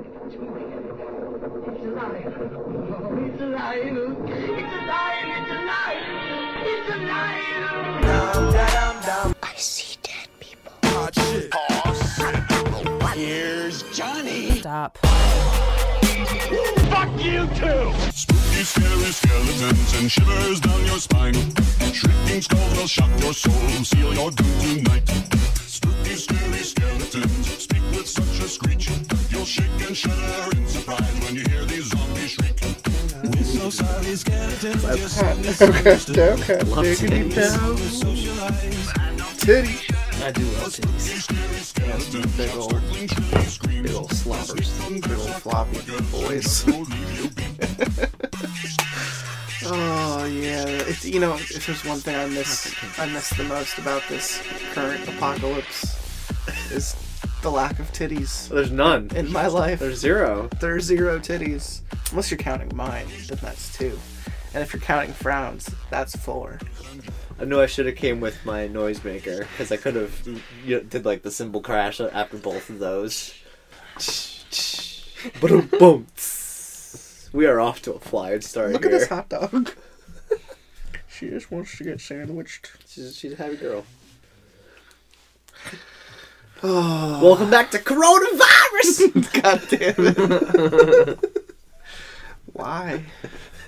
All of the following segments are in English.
It's alive. Oh, it's alive. It's alive. It's alive. It's alive. I see dead people. Hot shit. Pause. Here's Johnny. Stop. Fuck you too. Spooky, scary skeletons and shivers down your spine. Shrieking skulls will shock your soul, seal your doom tonight. Spooky, scary skeletons speak with such a screech. You'll shake and shudder in surprise when you hear these zombies shriek. We're so sorry, skeletons just Okay, okay. Love Diggity titties. Titty. I do love titties. Big old, Big old slobbers. big old floppy boys. oh yeah, it's you know if there's one thing I miss I miss the most about this current apocalypse is the lack of titties oh, There's none. in my life. There's zero. There's zero titties. Unless you're counting mine, then that's two. And if you're counting frowns, that's four. I knew I should have came with my noisemaker because I could have you know, did like the cymbal crash after both of those. Boom, boom. We are off to a flying start Look here. at this hot dog. she just wants to get sandwiched. She's, she's a happy girl. Oh, Welcome back to coronavirus. God damn it. Why?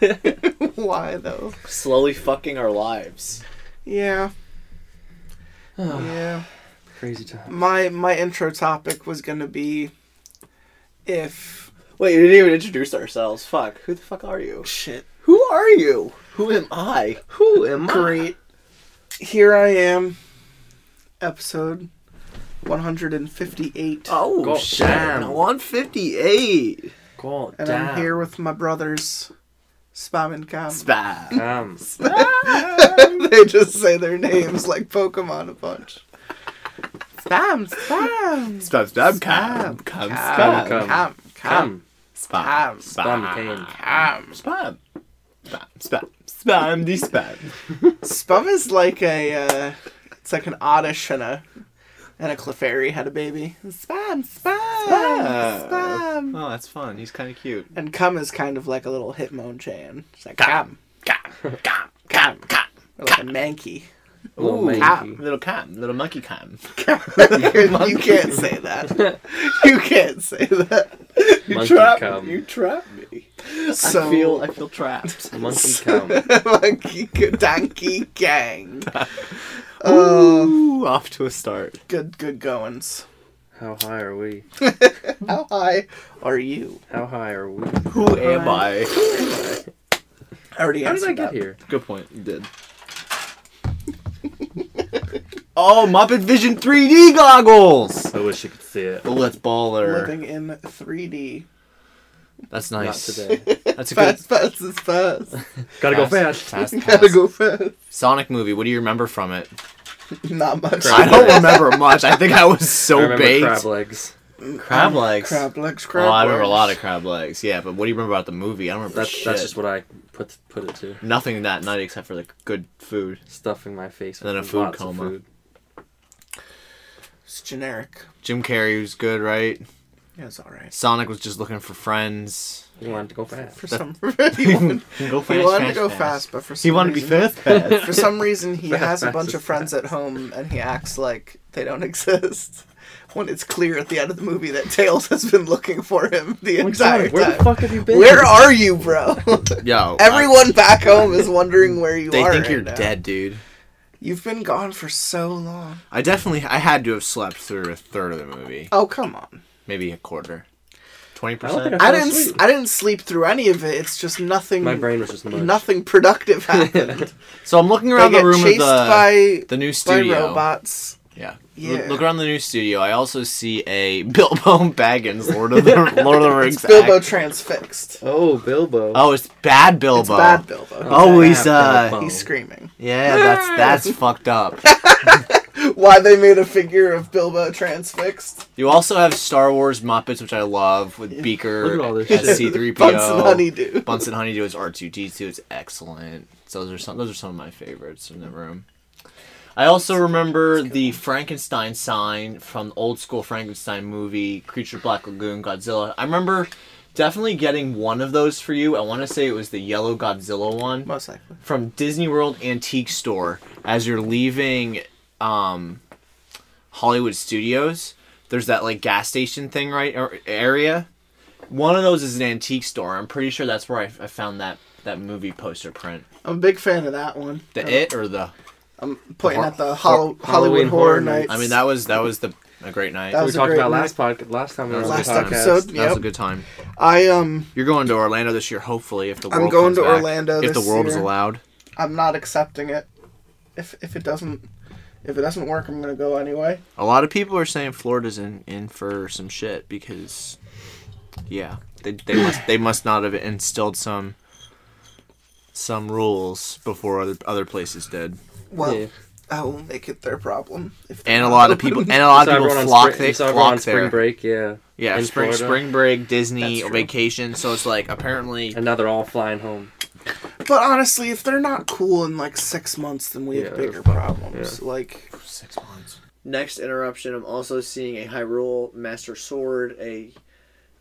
Why though? Slowly fucking our lives. Yeah. yeah. Crazy time. My my intro topic was gonna be if Wait, you didn't even introduce ourselves. Fuck. Who the fuck are you? shit. Who are you? Who am I? Who am I Great. Here I am. Episode 158. Oh, God shit. damn. 158. God and damn. I'm here with my brothers, Spam and Cam. Spam. Um, they just say their names like Pokemon a bunch. Spam, spam, Spam, spam, Cam, cam, cam, Cam, spam. Cam. Cam, Cam, Spam. Cam, Spam Cam. Spam. Spam. Spam. Spam. The spam. Spum is like a, uh, it's like an Oddish and a, and a Clefairy had a baby. Spam, spam, Spam. spam. Oh, that's fun. He's kind of cute. And cum is kind of like a little Hitmonchan. It's like cam, Cam. Cam. Cam. Cam. or like a Mankey. Little Ooh, manky. cam. Little cam. Little monkey cam. you can't say that. You can't say that. You Monkey trapped cum. me. You trapped me. So I feel. I feel trapped. Monkey cum. monkey donkey gang. Oh, Ooh, off to a start. good, good goings. How high are we? How high are you? How high are we? Who am I? I already answered. How did I get that. here? Good point. You did. oh, Muppet Vision 3D goggles. I wish you could see it. Oh, that's baller. Living in 3D. That's Not nice. today. That's a good. Fast, fast, is fast. Gotta go Fast, fast. fast, Gotta go fast. Sonic movie. What do you remember from it? Not much. I don't remember much. I think I was so I remember baked. crab legs. Mm, crab legs. Crab legs, crab oh, I remember a lot of crab legs. Yeah, but what do you remember about the movie? I don't remember That's shit. that's just what I put put it to. Nothing that night except for like good food. Stuffing my face. And then a food lots of coma. food. It's generic. Jim Carrey was good, right? Yeah, it's alright. Sonic was just looking for friends. He wanted to go fast. For some he wanted, Go he wanted to go fast, but for some He wanted to be reason, fast, fast. For some reason, he Fast, has a bunch of friends at home, and he acts like they don't exist. When it's clear at the end of the movie that Tails has been looking for him the Oh entire God, where time. the fuck have you been? Where are you, bro? Yo, Everyone back home is wondering where you I, they are. think right you're now. dead, dude. You've been gone for so long. I definitely, I had to have slept through a third of the movie, Oh come on! Maybe a quarter, twenty I don't think percent. I I fell didn't. asleep. I didn't sleep through any of it. It's just nothing. My brain was just mush. Nothing productive happened. So I'm looking around get the room of chased the by the new by studio. robots. Yeah. Yeah. Look, look around the new studio. I also see a Bilbo Baggins, Lord of the Lord of the Rings. It's Bilbo act. transfixed. Oh, Bilbo. Oh, it's bad Bilbo. It's bad Bilbo. Oh, Bad he's uh, Bilbo. He's screaming. yeah, that's that's fucked up. Why they made a figure of Bilbo transfixed? You also have Star Wars Muppets, which I love, with Beaker Look at all this as shit. C3PO. Bunsen Honeydew. Bunsen Honeydew as R2D2. It's excellent. So those are some those are some of my favorites in the room. I also remember the Frankenstein sign from the old school Frankenstein movie, Creature Black Lagoon, Godzilla. I remember definitely getting one of those for you. I want to say it was the yellow Godzilla one Most likely. from Disney World Antique Store as you're leaving um, Hollywood Studios. There's that like gas station thing right or area. One of those is an antique store. I'm pretty sure that's where I, I found that that movie poster print. I'm a big fan of that one. The It or the I'm pointing Hor- at the Hol- Halloween Hollywood Horror Horror Nights. I mean that was that was the a great night. That we was a talked great about night. last podcast last time we were on Last the podcast. episode. That was a good time. I um You're going to Orlando this year, hopefully, if the I'm world going comes to back. Orlando if the this world is allowed. I'm not accepting it. If if it doesn't if it doesn't work, I'm gonna go anyway. A lot of people are saying Florida's in, in for some shit because, yeah, they, they must they must not have instilled some some rules before other other places did. Well, Yeah. I will make it their problem. If And a not lot of people and a lot of people flock, spring, they you saw everyone flock on spring there. break, yeah. Yeah, in spring Florida. spring break, Disney vacation. So it's like apparently And now they're all flying home. But honestly, if they're not cool in like six months, then we Yeah, have bigger fuck, problems. Like six months. Next interruption, I'm also seeing a Hyrule Master Sword, a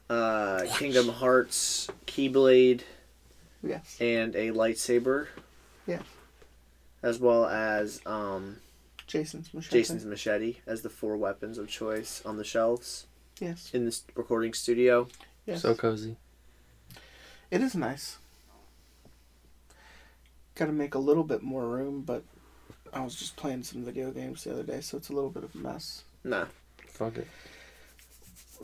uh, Kingdom Hearts Keyblade, yes, and a lightsaber. Yeah. As well as um, Jason's machete. Jason's machete as the four weapons of choice on the shelves Yes, in this recording studio. yes. So cozy. it is nice. Got to make a little bit more room, but I was just playing some video games the other day, so it's a little bit of a mess. Nah. Fuck it.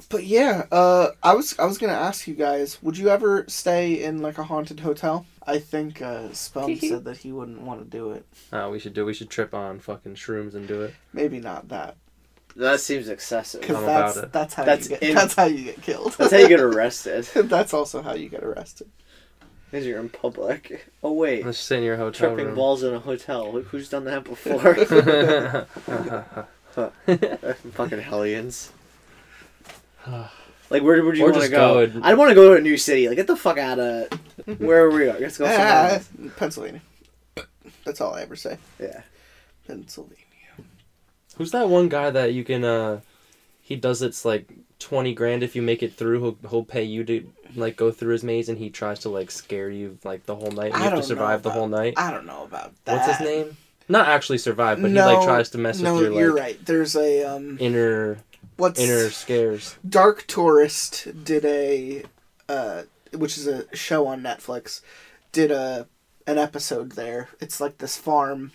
But yeah, uh, I was I was gonna ask you guys, would you ever stay in like a haunted hotel? I think uh, Spelm said that he wouldn't want to do it. Uh, we should do. We should trip on fucking shrooms and do it. Maybe not that, That seems excessive. because I'm about that's it. that's how That's you get in- that's how you get killed. That's how you get arrested. that's also how you get arrested. Because you're in public. Oh wait, Let's sit in your hotel tripping room. balls in a hotel. Who- Who's done that before? Fucking hellions. Like where would you want to go? go and- I want to go to a new city. Like get the fuck out of where we are. Let's go somewhere. Ah. Pennsylvania. That's all I ever say. Yeah. Pennsylvania. Who's that one guy that you can? uh He does it's like twenty grand if you make it through. He'll he'll pay you to like go through his maze, and he tries to like scare you like the whole night. And I you have to survive know the whole night. I don't know about that. What's his name? Not actually survive, but no, he like tries to mess no, with your like you're right. There's a um, inner what's inner scares. Dark Tourist did a, uh, which is a show on Netflix, did a an episode there. It's like this farm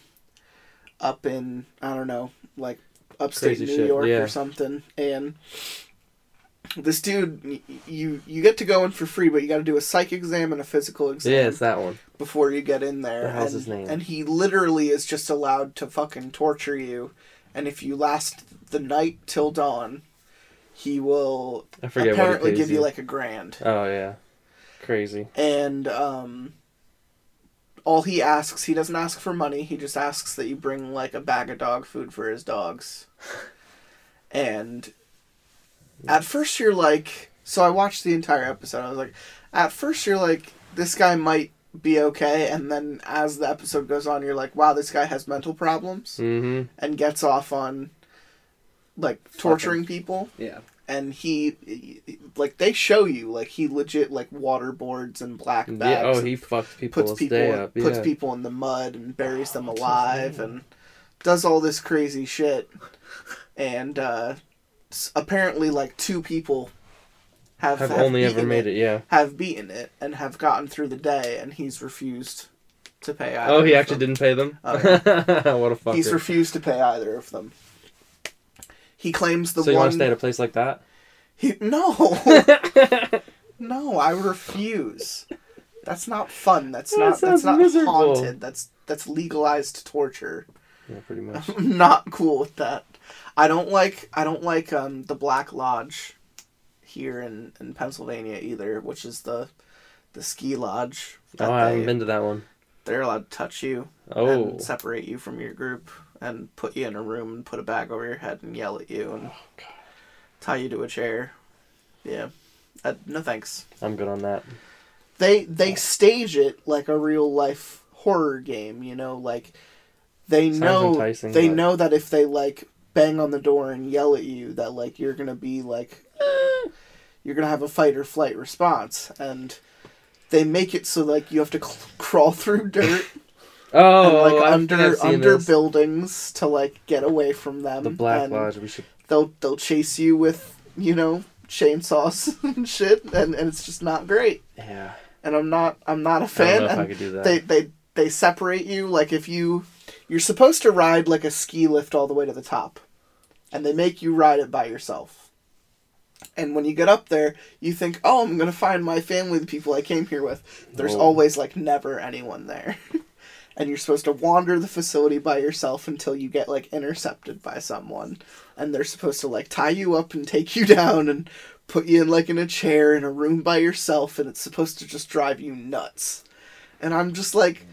up in I don't know, like upstate Crazy New shit, York yeah. or something, and this dude, you you get to go in for free, but you got to do a psych exam and a physical exam Yeah, it's that one. before you get in there. The hell's and, his name? And he literally is just allowed to fucking torture you, and if you last the night till dawn, he will I forget apparently what he pays give you like a grand. Oh yeah, crazy. And um, all he asks, he doesn't ask for money. He just asks that you bring like a bag of dog food for his dogs. and at first you're like, so I watched the entire episode. I was like, at first you're like, this guy might be okay, and then as the episode goes on, you're like, wow, this guy has mental problems, Mm-hmm. and gets off on like torturing people Yeah. and he like they show you like he legit like waterboards and black bags Yeah. Oh, he fucked people's puts people in, up. puts people in the mud and buries them alive and does all this crazy shit and uh apparently like two people have, Have only ever made it. Yeah. have beaten it and have gotten through the day and he's refused to pay either Oh, he actually them. didn't pay them. Oh, what a fucker. he's refused to pay either of them he claims the so you want to stay at a place like that? He, no, no, I refuse. That's not fun. That's That not. That's not miserable. haunted. That's that's legalized torture. Yeah, pretty much. I'm not cool with that. I don't like. I don't like um the Black Lodge here in in Pennsylvania either, which is the the ski lodge. Oh, I haven't been to that one. They're allowed to touch you Oh, and separate you from your group and put you in a room and put a bag over your head and yell at you Oh, and tie you to a chair. Yeah. Uh, no thanks. I'm good on that. They they stage it like a real life horror game, you know, like they Sounds know they but- know that if they like bang on the door and yell at you that like you're gonna be like eh, you're gonna have a fight or flight response and they make it so like you have to cl- crawl through dirt Oh, and like I think under I've under this. buildings to like get away from them the Black and Lodge. We should. they'll they'll chase you with you know chainsaws and shit and, and it's just not great Yeah. and i'm not i'm not a I don't fan know if I could do that. they they they separate you like if you you're supposed to ride like a ski lift all the way to the top. And they make you ride it by yourself. And when you get up there you think oh i'm gonna find my family the people i came here with. There's Oh. always like never anyone there. And you're supposed to wander the facility by yourself until you get like intercepted by someone. And they're supposed to like tie you up and take you down and put you in like in a chair in a room by yourself. And it's supposed to just drive you nuts. And i'm just like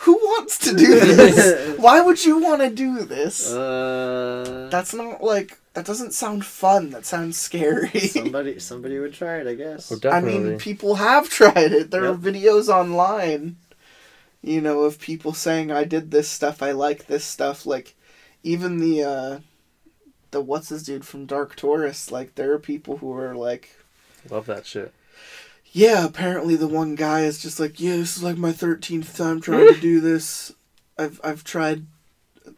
who wants to do this why would you want to do this Uh, that's not like that doesn't sound fun that sounds scary somebody somebody would try it, I guess. Oh, I mean, people have tried it. There are videos online, you know, of people saying, "I did this stuff. I like this stuff." Like, even the uh, the what's his dude from Dark Tourist. Like, there are people who are like, Love that shit. "Yeah, apparently the one guy is just like, yeah, this is like my thirteenth time trying to do this. I've I've tried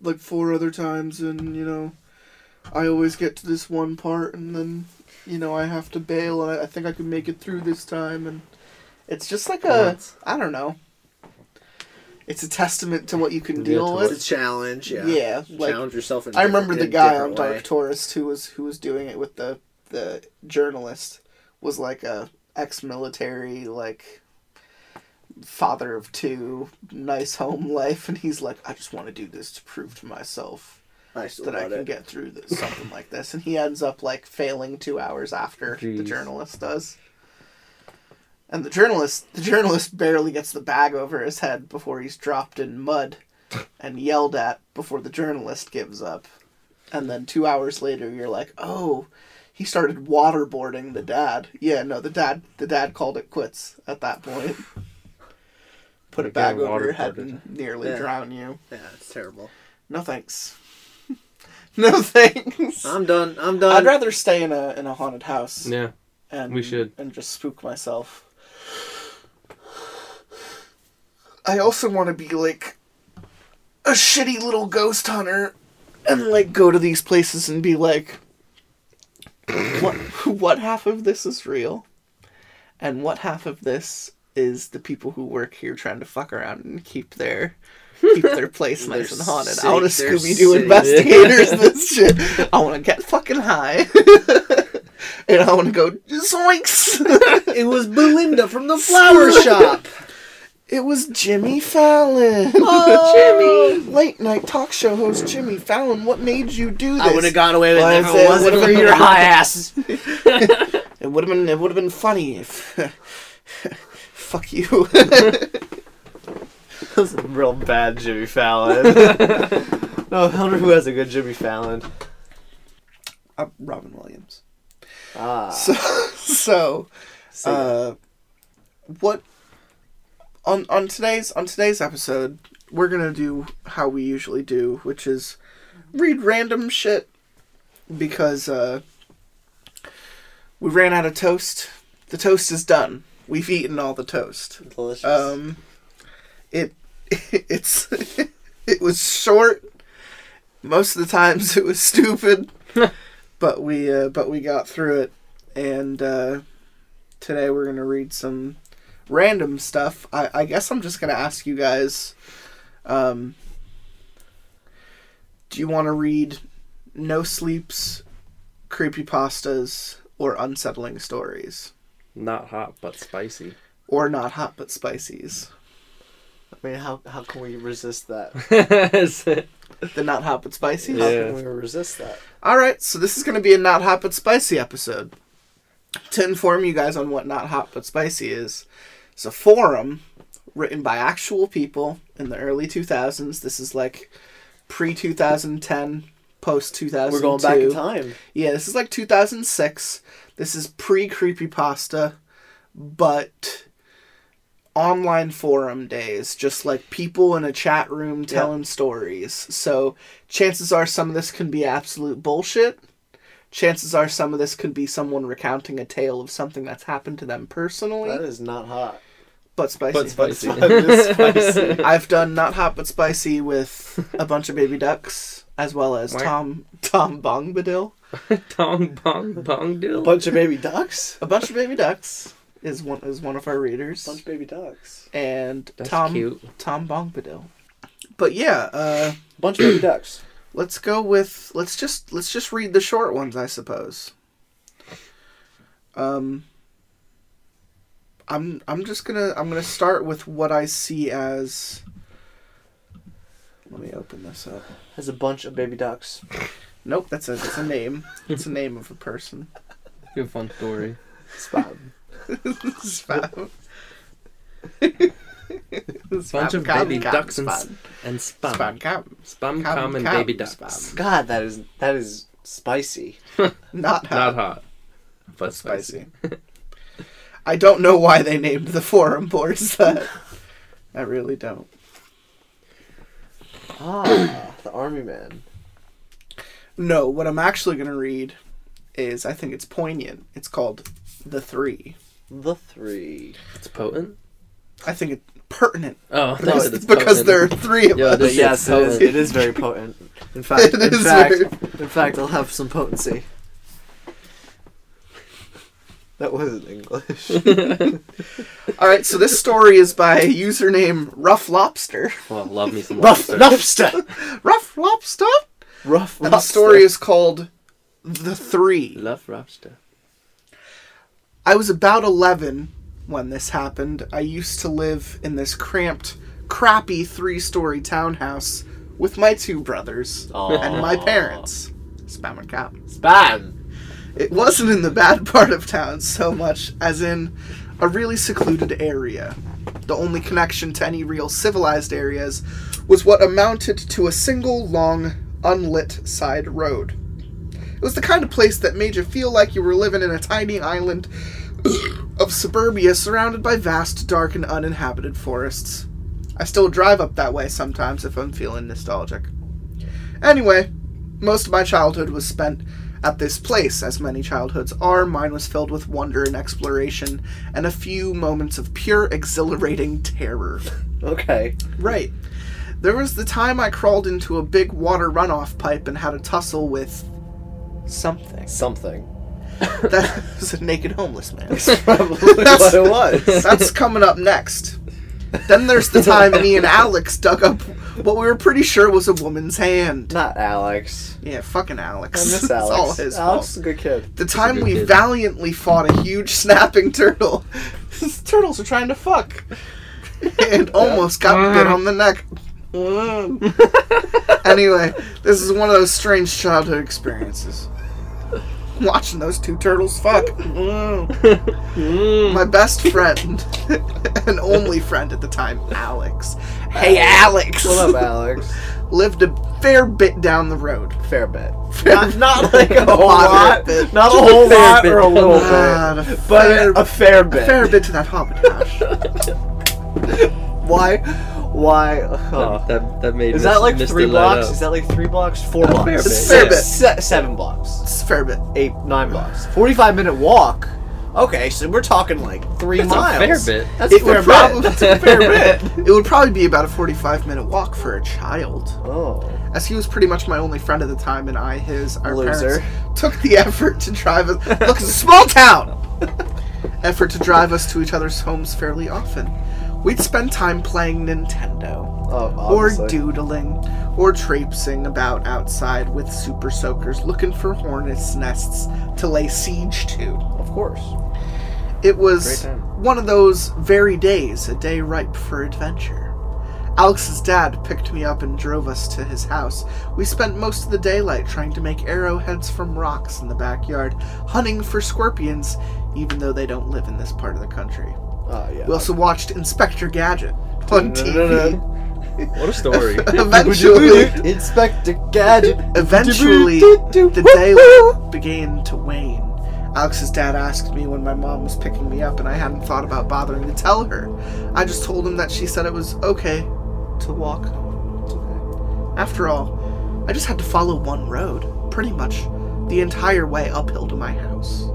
like four other times, and you know, I always get to this one part, and then." You know, I have to bail, and I, I think I can make it through this time, and it's just like a. I don't know. It's a testament to what you can deal to It's with. a challenge, yeah. Yeah, like challenge yourself. In I remember the guy on Dark way. Tourist who was who was doing it with the the journalist was like a ex-military like father of two, nice home life, and he's like, I just want to do this to prove to myself I that I can it. get through this something like this, and he ends up like failing two hours after the journalist does. And the journalist, the journalist barely gets the bag over his head before he's dropped in mud and yelled at before the journalist gives up. And then two hours later, you're like, oh, he started waterboarding the dad. Yeah, no, the dad, the dad called it quits at that point. Put a bag over your head and nearly Yeah. drown you. Yeah, it's terrible. No thanks. no thanks. I'm done. I'm done. I'd rather stay in a in a haunted house Yeah. and we should. and just spook myself. I also want to be like a shitty little ghost hunter and like go to these places and be like what what half of this is real and what half of this is the people who work here trying to fuck around and keep their keep their place nice and haunted. I want to Scooby Doo investigators this shit. I want to get fucking high. and I want to go zoinks. it was Belinda from the flower shop. It was Jimmy Fallon. Oh. Jimmy. Late night talk show host Jimmy Fallon. What made you do this? I would have gone away with it if I'd it wasn't would've for been- your high asses. It would have been. It would have been funny if. Fuck you. That's a real bad Jimmy Fallon. no, I wonder who has a good Jimmy Fallon. uh, Robin Williams. Ah. So, so, uh, what on on today's on today's episode, we're gonna do how we usually do, which is read random shit because uh, we ran out of toast. The toast is done. We've eaten all the toast. Delicious. Um, it it's it was short. Most of the times it was stupid, but we uh, but we got through it. And uh, today we're gonna read some random stuff. I, I guess I'm just gonna ask you guys. Um, do you want to read no sleeps, creepy pastas, or unsettling stories, Not hot, but spicy. or not hot but spices? I mean, how how can we resist that? The not hot but spicy. Yeah. How can we resist that? All right, so this is going to be a not hot but spicy episode. To inform you guys on what not hot but spicy is, it's a forum written by actual people in the early 2000s. This is like pre 2010, post 2002. We're going back in time. Yeah, this is like 2006. This is pre creepypasta, but online forum days, just like people in a chat room telling stories. So chances are some of this can be absolute bullshit. Chances are some of this could be someone recounting a tale of something that's happened to them personally. That is not hot. But spicy. But spicy. That is spicy. I've done not hot but spicy with a bunch of baby ducks, as well as Why- Tom Tom Bombadil. Dong bong bong dill. Bunch of baby ducks. A bunch of baby ducks is one is one of our readers, A Bunch of baby ducks. and That's Tom cute. Tom Bombadil. But yeah, uh, Bunch of baby ducks. let's go with let's just let's just read the short ones, I suppose. Um, I'm I'm just gonna I'm gonna start with what I see as. Let me open this up. Has a bunch of baby ducks. Nope, that's a that's a name. It's a name of a person. Good fun story. Spam. Spam. Bunch of Spam, baby cam, ducks and, spam. s- and spam. Spam cam. Spam, Cam, cum, and cam, baby ducks. spam. God, that is that is spicy. Not hot. Not hot, but spicy. spicy. I don't know why they named the forum boards that. I really don't. Ah, the army man. No, what I'm actually going to read is I think it's poignant. It's called The Three. The three. It's potent. I think it's pertinent. Oh, No, thought you said it's because potent. there are three of Yeah, us. this- yes, it's it is, potent. it is very potent. In fact, It in is fact, very- in fact, I'll have some potency. That wasn't English. All right, so this story is by username Rough Lobster. Well, love me some Rough lobster. lobster. Rough Lobster? Rough And lobster. the story is called The Three. Love lobster. I was about 11 when this happened. I used to live in this cramped, crappy three story townhouse with my two brothers and my parents. Spam and cap. Spam. It wasn't in the bad part of town so much as in a really secluded area. The only connection to any real civilized areas was what amounted to a single long, unlit side road. It was the kind of place that made you feel like you were living in a tiny island of suburbia surrounded by vast, dark, and uninhabited forests. I still drive up that way sometimes if I'm feeling nostalgic. Anyway, most of my childhood was spent at this place, as many childhoods are. Mine was filled with wonder and exploration, and a few moments of pure, exhilarating terror. Okay. Right. There was the time I crawled into a big water runoff pipe and had a tussle with something. Something. That was a naked homeless man. That's probably what it was. That's coming up next. Then there's the time me and Alex dug up what we were pretty sure was a woman's hand. Not Alex. Yeah, fucking Alex. I Alex. miss It's all his Alex fault. is a good kid. The time we kid. valiantly fought a huge snapping turtle. These turtles are trying to fuck. and almost got bit on the neck. Mm. anyway, this is one of those strange childhood experiences. Watching those two turtles fuck. My best friend, and only friend at the time, Alex. Hey, Alex! What up, Alex? Lived a fair bit down the road. Fair bit. Fair- Not, not like a whole lot. Bit. Not a whole fair lot bit. or a little Ah, bit. the But fair- a fair bit. A fair bit to that habitation. Why? Why? uh, That that made is Mis- that like Mr. three blocks? Is that like three blocks? Four blocks? fair bit. It's fair bit. Se- seven blocks. It's a fair bit. Eight, nine blocks. Forty-five minute walk. Okay, so we're talking like three That's a miles. fair bit. That's It a fair would probably bit. That's a fair bit. It would probably be about a 45 minute walk for a child. Oh. As he was pretty much my only friend at the time, and I, his, our Loser. parents, took the effort to drive us. Look, it's a small town! effort to drive us to each other's homes fairly often. We'd spend time playing Nintendo, Oh, or doodling, or traipsing about outside with super soakers looking for hornets' nests to lay siege to. Of course. It was one of those very days, a day ripe for adventure. Alex's dad picked me up and drove us to his house. We spent most of the daylight trying to make arrowheads from rocks in the backyard, hunting for scorpions, even though they don't live in this part of the country. Uh, oh yeah. We also watched Inspector Gadget on TV. What a story. Eventually, Inspector Gadget. eventually, the daylight began to wane. Alex's dad asked me when my mom was picking me up, and I hadn't thought about bothering to tell her. I just told him that she said it was okay to walk. After all, I just had to follow one road, pretty much the entire way uphill to my house.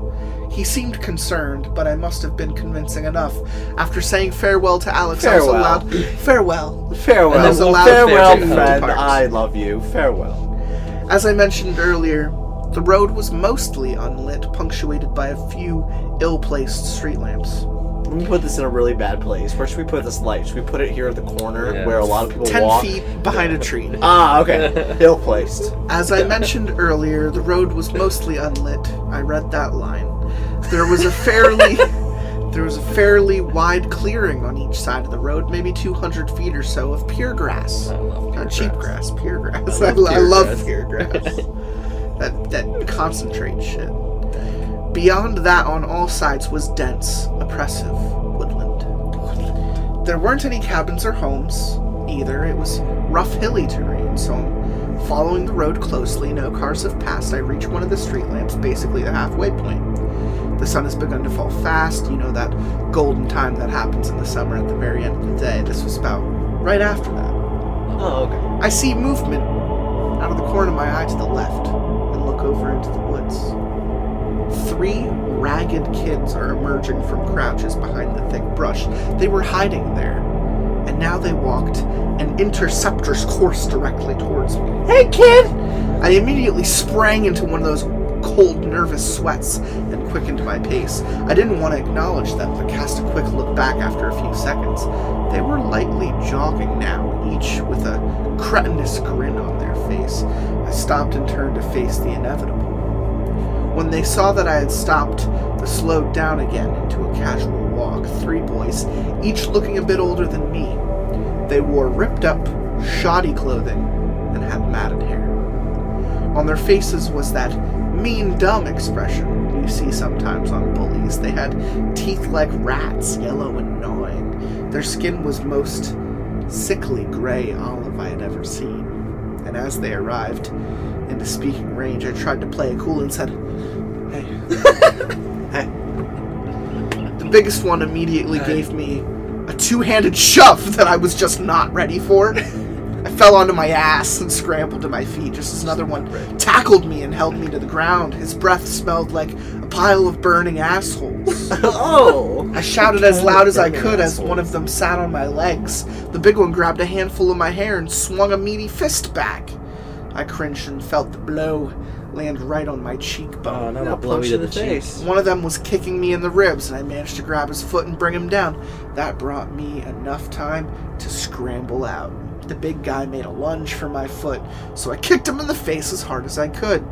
He seemed concerned, but I must have been convincing enough. After saying farewell to Alex, I was allowed farewell. Farewell. And then we'll allow farewell, friend. I love you. Farewell. As I mentioned earlier, the road was mostly unlit, punctuated by a few ill-placed street lamps. Let me put this in a really bad place. Where should we put this light? Should we put it here at the corner Yeah. where a lot of people Ten walk? feet behind a tree. Ah, okay. Ill placed. As I mentioned earlier, the road was mostly unlit. I read that line. There was a fairly there was a fairly wide clearing on each side of the road, maybe 200 feet or so of pure grass. I love pure Not cheap grass. pure grass. I I, love I pure love grass. pure grass. that that concentrate shit. Beyond that, on all sides was dense, oppressive woodland. There weren't any cabins or homes either. It was rough, hilly terrain, so I'm following the road closely. No cars have passed. I reach one of the street lamps, basically the halfway point. The sun has begun to fall fast. You know that golden time that happens in the summer at the very end of the day. This was about right after that. Oh, okay. I see movement out of the corner of my eye to the left and look over into the woods. Three ragged kids are emerging from crouches behind the thick brush. They were hiding there, and now they walked an interceptor's course directly towards me. Hey, kid! I immediately sprang into one of those cold, nervous sweats and quickened my pace. I didn't want to acknowledge them, but cast a quick look back after a few seconds. They were lightly jogging now, each with a cretinous grin on their face. I stopped and turned to face the inevitable. When they saw that I had stopped, they slowed down again into a casual walk. Three boys, each looking a bit older than me. They wore ripped up, shoddy clothing and had matted hair. On their faces was that mean, dumb expression you see sometimes on bullies. They had teeth like rats, yellow and gnawing. Their skin was most sickly gray olive I had ever seen. And as they arrived into speaking range, I tried to play it cool and said, Hey. hey. The biggest one immediately gave me a two handed shove that I was just not ready for. I fell onto my ass and scrambled to my feet just as another one tackled me and held me to the ground. His breath smelled like a pile of burning assholes. Oh. I shouted as loud as I burning could as one of them sat on my legs. The big one grabbed a handful of my hair and swung a meaty fist back. I cringed and felt the blow land right on my Oh, cheekbone. not Now a blowy punch to the the face. One of them was kicking me in the ribs, and I managed to grab his foot and bring him down. That brought me enough time to scramble out. The big guy made a lunge for my foot, so I kicked him in the face as hard as I could.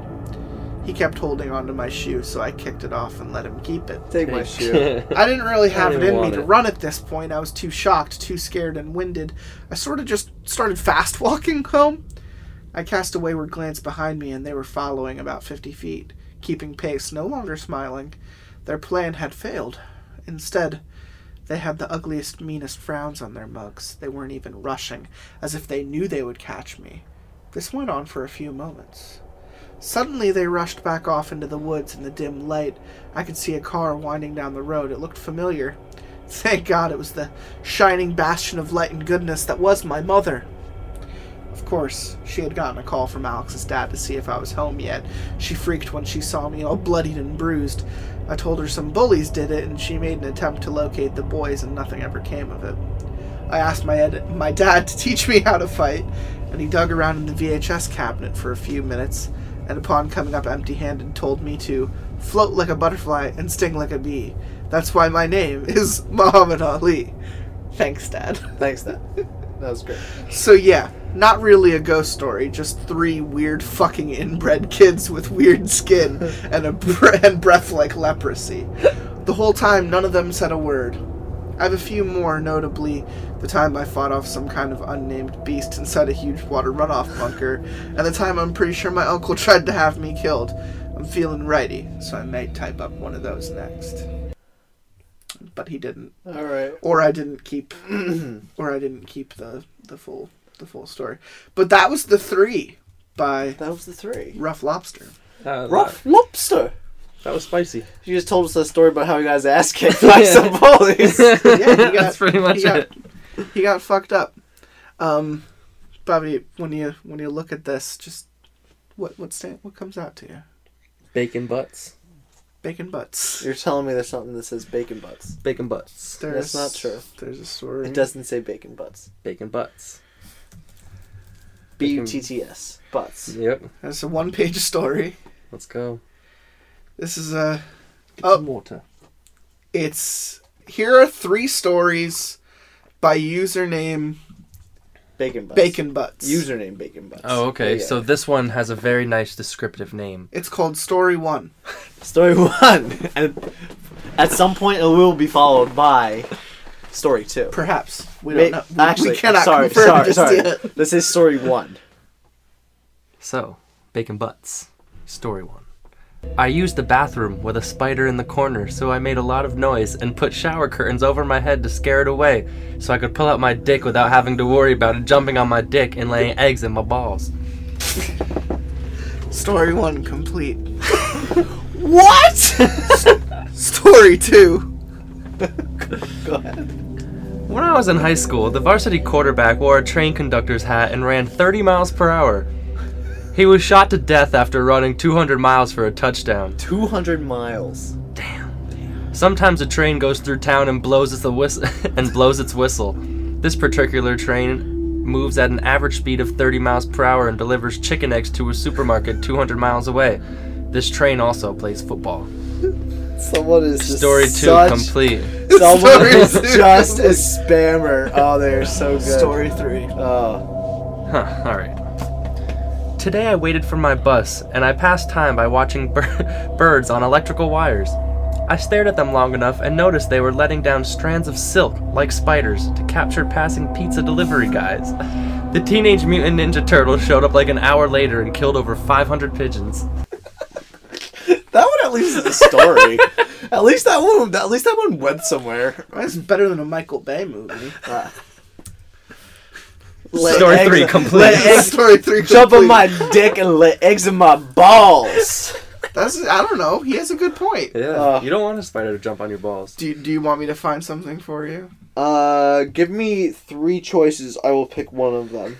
He kept holding onto my shoe, so I kicked it off and let him keep it. Take my shoe. I didn't really have it in me want to run at this point. I was too shocked, too scared, and winded. I sort of just started fast walking home. I cast a wayward glance behind me, and they were following about 50 feet, keeping pace, no longer smiling. Their plan had failed. Instead, they had the ugliest, meanest frowns on their mugs. They weren't even rushing, as if they knew they would catch me. This went on for a few moments. Suddenly, they rushed back off into the woods in the dim light. I could see a car winding down the road. It looked familiar. Thank God it was the shining bastion of light and goodness that was my mother. Of course, she had gotten a call from Alex's dad to see if I was home yet. She freaked when she saw me all bloodied and bruised. I told her some bullies did it, and she made an attempt to locate the boys, and nothing ever came of it. I asked my, ed- my dad to teach me how to fight, and he dug around in the VHS cabinet for a few minutes, and upon coming up empty handed, told me to float like a butterfly and sting like a bee. That's why my name is Muhammad Ali. Thanks, Dad. Thanks, Dad. That was great. So yeah, not really a ghost story, just three weird fucking inbred kids with weird skin and a bre- and breath like leprosy. The whole time, none of them said a word. I have a few more, notably the time I fought off some kind of unnamed beast inside a huge water runoff bunker, and the time I'm pretty sure my uncle tried to have me killed. I'm feeling righty, so I may type up one of those next. But he didn't All right. or I didn't keep or I didn't keep the the full the full story. But that was the three by That was the three. Rough Lobster. Uh, Rough lobster. That was spicy. You just told us a story about how you guys his ass kicked by some bullies. Yeah, he got, That's pretty much he got, it. he got fucked up. Um, Bobby, when you when you look at this, just what what stand, what comes out to you? Bacon butts. Bacon butts. You're telling me there's something that says bacon butts. Bacon butts. There's, not true. There's a story. It doesn't say bacon butts. Bacon butts. B U T T S. Butts. Yep. It's a one-page story. Let's go. This is a. Get Oh. some water. It's here are three stories by username Bacon butts. Bacon Butts. Username bacon butts. Oh, okay. Yeah. So this one has a very nice descriptive name. It's called Story One. story one, and at some point it will be followed by story two. Perhaps we don't know. We, Actually, we cannot sorry, confirm sorry, just sorry. yet. This is story one. So, bacon butts. Story one. I used the bathroom with a spider in the corner, so I made a lot of noise and put shower curtains over my head to scare it away, so I could pull out my dick without having to worry about it jumping on my dick and laying eggs in my balls. Story One complete. What? Story Two. Go ahead. When I was in high school, the varsity quarterback wore a train conductor's hat and ran 30 miles per hour. He was shot to death after running 200 miles for a touchdown. Two hundred miles. Damn. Damn. Sometimes a train goes through town and blows its whistle and blows its whistle. This particular train moves at an average speed of 30 miles per hour and delivers chicken eggs to a supermarket 200 miles away. This train also plays football. Someone is just Story 2 such, complete. Someone Story is two just a spammer. Oh, they're so good. Story Three. Oh, Huh, alright. Today I waited for my bus and I passed time by watching bir- birds on electrical wires. I stared at them long enough and noticed they were letting down strands of silk, like spiders, to capture passing pizza delivery guys. The Teenage Mutant Ninja Turtles showed up like an hour later and killed over 500 pigeons. That one at least is a story. at least that one. At least that one went somewhere. That's better than a Michael Bay movie. Lay Story eggs- 3 complete. eggs- Story Three. Complete. Jump on my dick and lay eggs in my balls. That's I don't know. He has a good point. Yeah, Uh, you don't want a spider to jump on your balls. Do you, Do you want me to find something for you? Uh, give me three choices. I will pick one of them.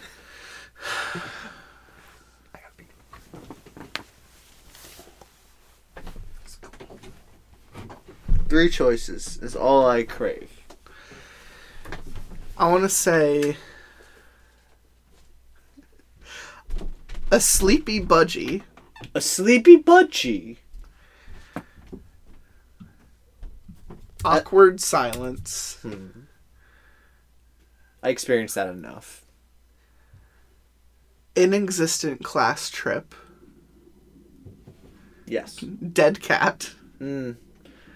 Three choices is all I crave. I want to say a sleepy budgie. A sleepy budgie. Awkward silence. I experienced that enough. Inexistent class trip. Yes. Dead cat. Mm.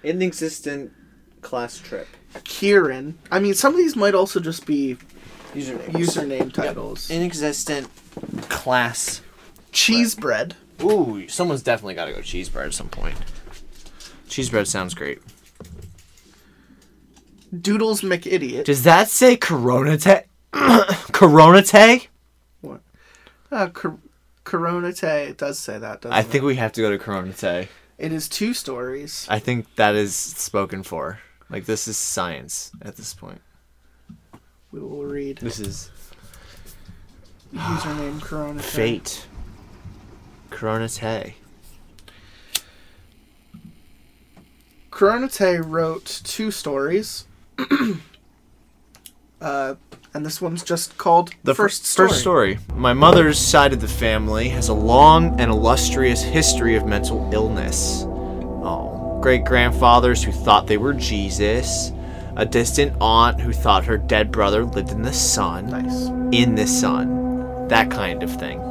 Inexistent class trip. Kieran. I mean, some of these might also just be Username. username titles. Inexistent class. Cheese bread. Ooh, someone's definitely got to go cheese bread at some point. Cheese bread sounds great. Doodles McIdiot. Does that say Coronatae? Coronatae? What? Uh, cor- Coronatae. It does say that, doesn't I it? think we have to go to Coronatae. It is two stories. I think that is spoken for. Like this is science at this point. We will read This is username Coronatae. fate. Coronatae. Corona Tay wrote two stories. uh, and this one's just called The first fir- story. First story. My mother's side of the family has a long and illustrious history of mental illness. Oh, great grandfathers who thought they were Jesus, a distant aunt who thought her dead brother lived in the sun, Nice. in the sun, that kind of thing.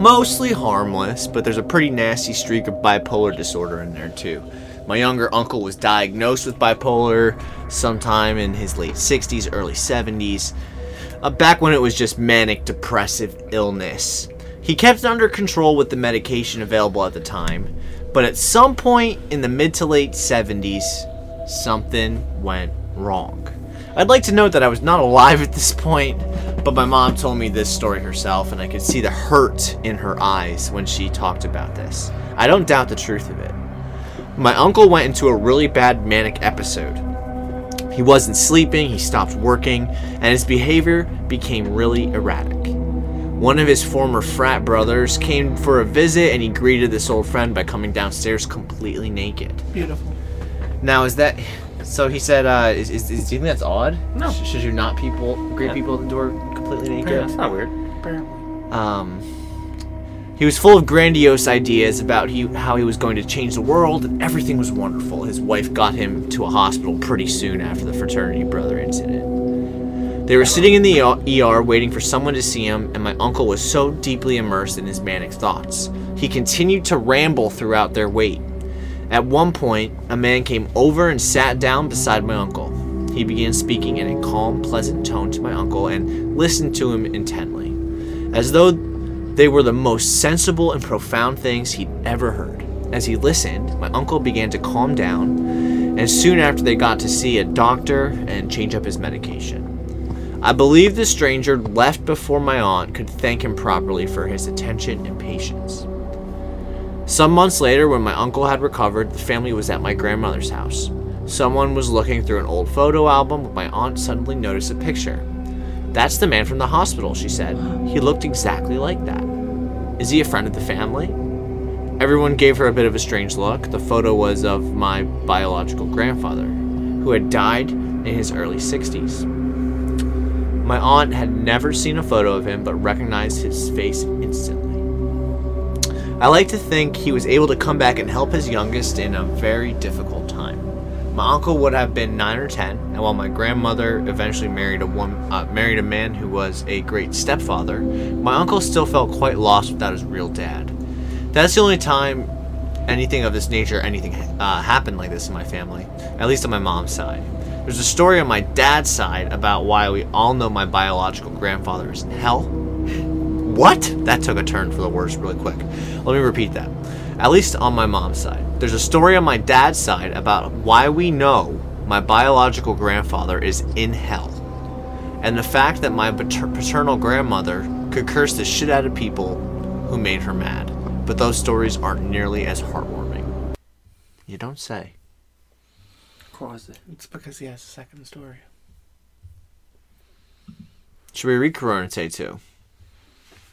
Mostly harmless, but there's a pretty nasty streak of bipolar disorder in there too. My younger uncle was diagnosed with bipolar sometime in his late 60s, early 70s, uh, back when it was just manic depressive illness. He kept it under control with the medication available at the time, but at some point in the mid to late 70s, something went wrong. I'd like to note that I was not alive at this point, but my mom told me this story herself, and I could see the hurt in her eyes when she talked about this. I don't doubt the truth of it. My uncle went into a really bad manic episode. He wasn't sleeping, he stopped working, and his behavior became really erratic. One of his former frat brothers came for a visit and he greeted this old friend by coming downstairs completely naked. Beautiful. Now, is that. So he said, uh, is, is, is, do you think that's odd? No. Sh- should you not people greet Yeah. people at the door completely naked? Yeah, it's not weird. Apparently. Um, he was full of grandiose ideas about he, how he was going to change the world, and everything was wonderful. His wife got him to a hospital pretty soon after the fraternity brother incident. They were sitting in the ER waiting for someone to see him, and my uncle was so deeply immersed in his manic thoughts. He continued to ramble throughout their wait. At one point, a man came over and sat down beside my uncle. He began speaking in a calm, pleasant tone to my uncle and listened to him intently, as though they were the most sensible and profound things he'd ever heard. As he listened, my uncle began to calm down, and soon after they got to see a doctor and change up his medication. I believe the stranger left before my aunt could thank him properly for his attention and patience. Some months later, when my uncle had recovered, the family was at my grandmother's house. Someone was looking through an old photo album, when my aunt suddenly noticed a picture. That's the man from the hospital, she said. He looked exactly like that. Is he a friend of the family? Everyone gave her a bit of a strange look. The photo was of my biological grandfather, who had died in his early 60s. My aunt had never seen a photo of him, but recognized his face instantly. I like to think he was able to come back and help his youngest in a very difficult time. My uncle would have been nine or ten, and while my grandmother eventually married a uh, married a man who was a great stepfather, my uncle still felt quite lost without his real dad. That's the only time anything of this nature, anything uh, happened like this in my family, at least on my mom's side. There's a story on my dad's side about why we all know my biological grandfather is in hell. What? That took a turn for the worse really quick. Let me repeat that. At least on my mom's side. There's a story on my dad's side about why we know my biological grandfather is in hell. And the fact that my pater- paternal grandmother could curse the shit out of people who made her mad. But those stories aren't nearly as heartwarming. You don't say. It's because he has a second story. Should we read Coronatae too?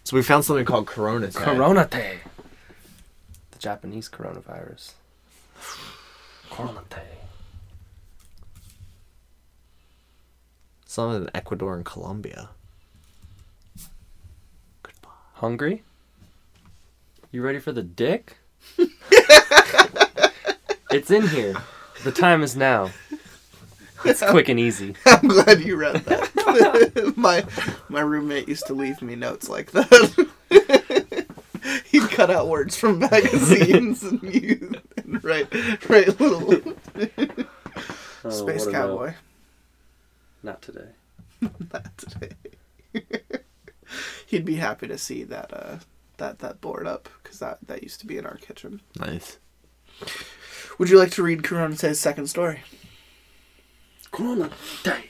So we found something called Corona Tay. Coronatae. The Japanese coronavirus. Coronatae. Some in Ecuador and Colombia. Goodbye. Hungry? You ready for the dick? it's in here. The time is now. It's quick and easy. I'm glad you read that. my my roommate used to leave me notes like that. He'd cut out words from magazines and you and write write little Oh, space cowboy. Not today. Not today. He'd be happy to see that uh that that board up because that that used to be in our kitchen. Nice. Would you like to read Coronatae's second story? Coronatae.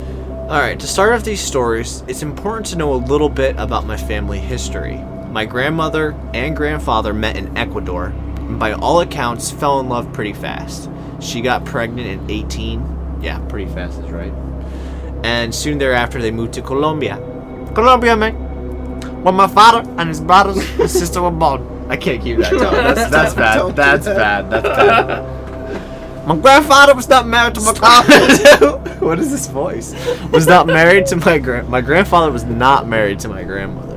Alright, to start off these stories, it's important to know a little bit about my family history. My grandmother and grandfather met in Ecuador, and by all accounts, fell in love pretty fast. She got pregnant at 18. Yeah, pretty fast is right. And soon thereafter, they moved to Colombia. Colombia, man! Where my father and his brothers and sister were born. I can't keep that tone. That's, that's bad. That's that. bad. That's bad. My grandfather was not married to my What is this voice? Was not married to my grand. My grandfather was not married to my grandmother.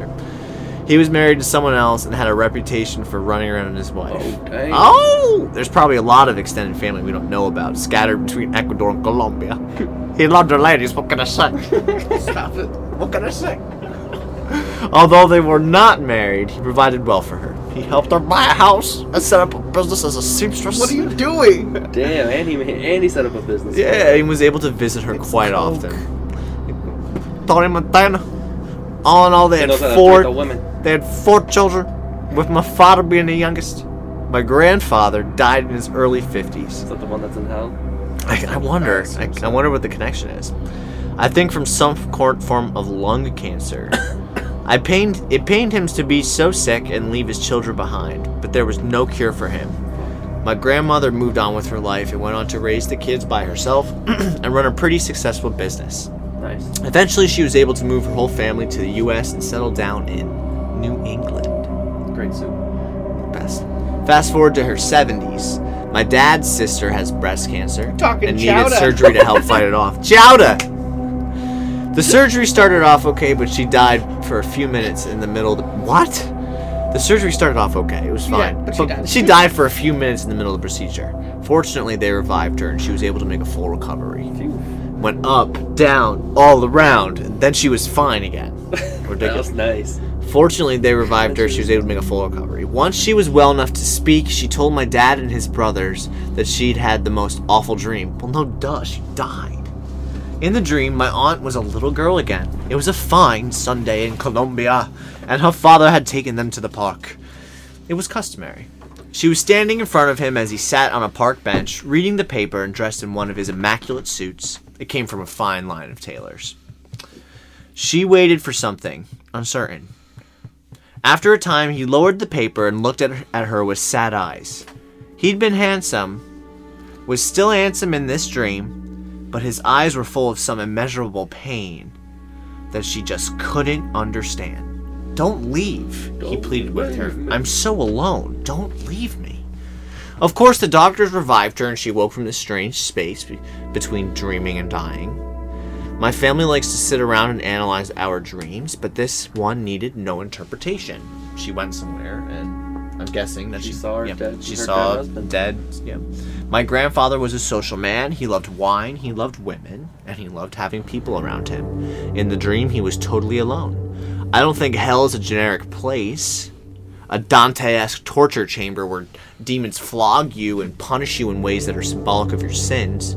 He was married to someone else and had a reputation for running around with his wife. Oh, dang. Oh, there's probably a lot of extended family we don't know about, scattered between Ecuador and Colombia. He loved her ladies. What can I say? Stop it. What can I say? Although they were not married, he provided well for her. He helped her buy a house and set up a business as a seamstress. What are you doing? Damn, and he, and he set up a business. Yeah, he was able to visit her It's quite coke. often. Tony Montana. All in all, they He had knows how to four. Treat the women. They had four children, with my father being the youngest. My grandfather died in his early fifties. Is that the one that's in hell? I, I wonder. I, I wonder what the connection is. I think from some form of lung cancer. I pained it pained him to be so sick and leave his children behind, but there was no cure for him. My grandmother moved on with her life and went on to raise the kids by herself and run a pretty successful business. Nice. Eventually, she was able to move her whole family to the U.S. and settle down in New England. Great soup. Best. Fast forward to her 70s. My dad's sister has breast cancer Talking and needed chowder. surgery to help fight it off. Chowder! The surgery started off okay, but she died for a few minutes in the middle of the. What? The surgery started off okay. It was fine. Yeah, but she died. she died for a few minutes in the middle of the procedure. Fortunately, they revived her and she was able to make a full recovery. Went up, down, all around, and then she was fine again. Ridiculous. That was nice. Fortunately, they revived her. She was able to make a full recovery. Once she was well enough to speak, she told my dad and his brothers that she'd had the most awful dream. Well, no, duh, she died. In the dream, my aunt was a little girl again. It was a fine Sunday in Colombia, and her father had taken them to the park. It was customary. She was standing in front of him as he sat on a park bench, reading the paper and dressed in one of his immaculate suits. It came from a fine line of tailors. She waited for something, uncertain. After a time, he lowered the paper and looked at her, at her with sad eyes. He'd been handsome, was still handsome in this dream, but his eyes were full of some immeasurable pain that she just couldn't understand. Don't leave, he pleaded with her. I'm so alone. Don't leave me. Of course, the doctors revived her and she woke from this strange space be- between dreaming and dying. My family likes to sit around and analyze our dreams, but this one needed no interpretation. She went somewhere, and I'm guessing that she, She saw her yeah, dead- She her saw dead dead. Yeah. My grandfather was a social man. He loved wine. He loved women, and he loved having people around him. In the dream, he was totally alone. I don't think hell is a generic place, a Dante-esque torture chamber where demons flog you and punish you in ways that are symbolic of your sins.